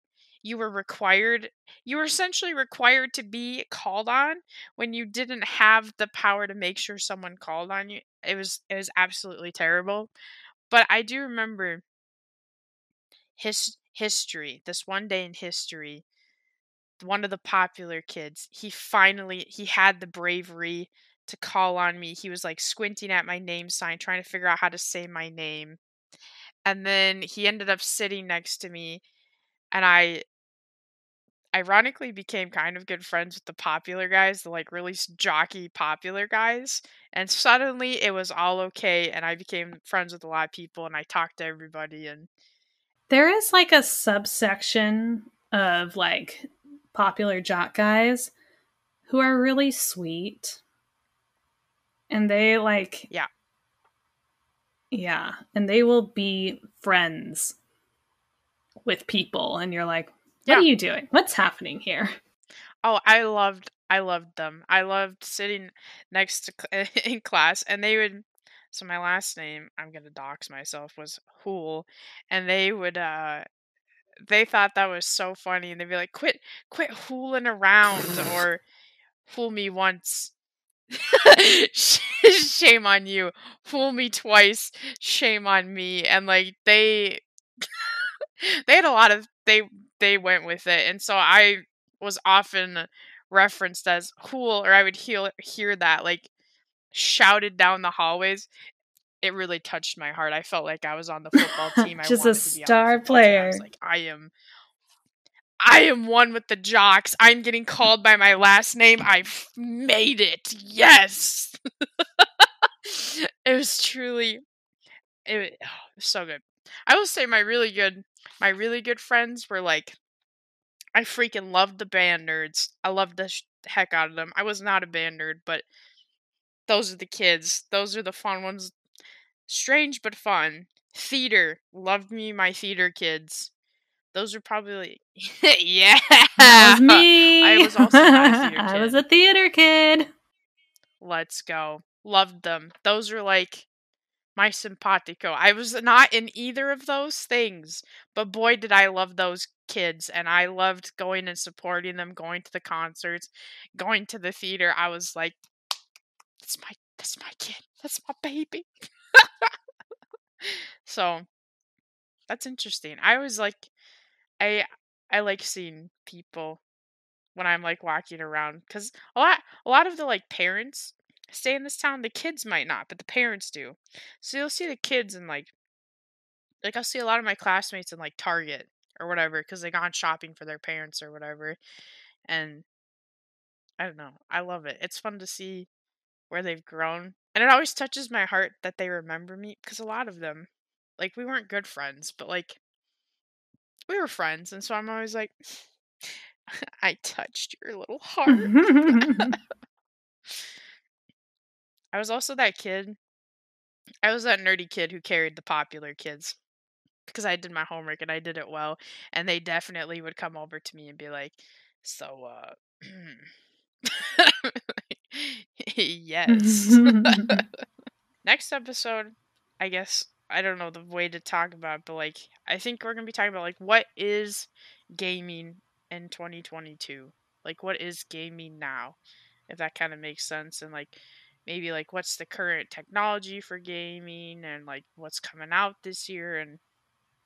you were required you were essentially required to be called on when you didn't have the power to make sure someone called on you. It was it was absolutely terrible but i do remember his history this one day in history one of the popular kids he finally he had the bravery to call on me. He was like squinting at my name sign trying to figure out how to say my name. And then he ended up sitting next to me and i ironically became kind of good friends with the popular guys the like really jockey popular guys. And suddenly it was all okay and i became friends with a lot of people and i talked to everybody and There is like a subsection of like popular jock guys who are really sweet. And they like Yeah. Yeah, and they will be friends with people and you're like, "What Yeah. are you doing? What's happening here?" Oh, I loved I loved them. I loved sitting next to in class and they would so my last name, I'm going to dox myself was Hool and they would uh they thought that was so funny and they'd be like quit quit hooling around or fool me once. shame on you. Fool me twice. Shame on me. And like they they had a lot of they they went with it and so i was often referenced as hool or i would hear hear that like shouted down the hallways it really touched my heart i felt like i was on the football team I Just a wanted to be on star football. I was player. like i am i am one with the jocks i'm getting called by my last name i've made it yes it was truly it, wa- it was so good i will say my really good my really good friends were like I freaking loved the band nerds. I loved the sh- heck out of them. I was not a band nerd, but those are the kids. Those are the fun ones. Strange but fun. Theater. Loved me my theater kids. Those are probably yeah. That was me. I was also a theater I was a theater kid. Let's go. Loved them. Those are like my simpatico. I was not in either of those things, but boy did I love those kids and I loved going and supporting them, going to the concerts, going to the theater. I was like that's my that's my kid. That's my baby. so, that's interesting. I was like I I like seeing people when I'm like walking around cuz a lot a lot of the like parents stay in this town. The kids might not, but the parents do. So you'll see the kids and like like I'll see a lot of my classmates in like Target or whatever because they gone shopping for their parents or whatever. And I don't know. I love it. It's fun to see where they've grown. And it always touches my heart that they remember me because a lot of them, like, we weren't good friends, but like, we were friends. And so I'm always like, I touched your little heart. I was also that kid. I was that nerdy kid who carried the popular kids because I did my homework and I did it well. And they definitely would come over to me and be like, So, uh, yes. Next episode, I guess, I don't know the way to talk about, but like, I think we're going to be talking about like what is gaming in 2022? Like, what is gaming now? If that kind of makes sense. And like, maybe like what's the current technology for gaming and like what's coming out this year and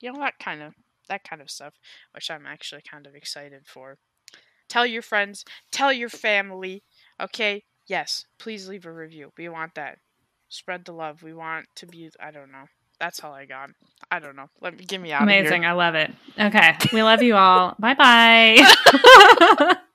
you know that kind of that kind of stuff which i'm actually kind of excited for tell your friends tell your family okay yes please leave a review we want that spread the love we want to be i don't know that's all i got i don't know let me get me out Amazing. I love it. Okay. We love you all. Bye bye.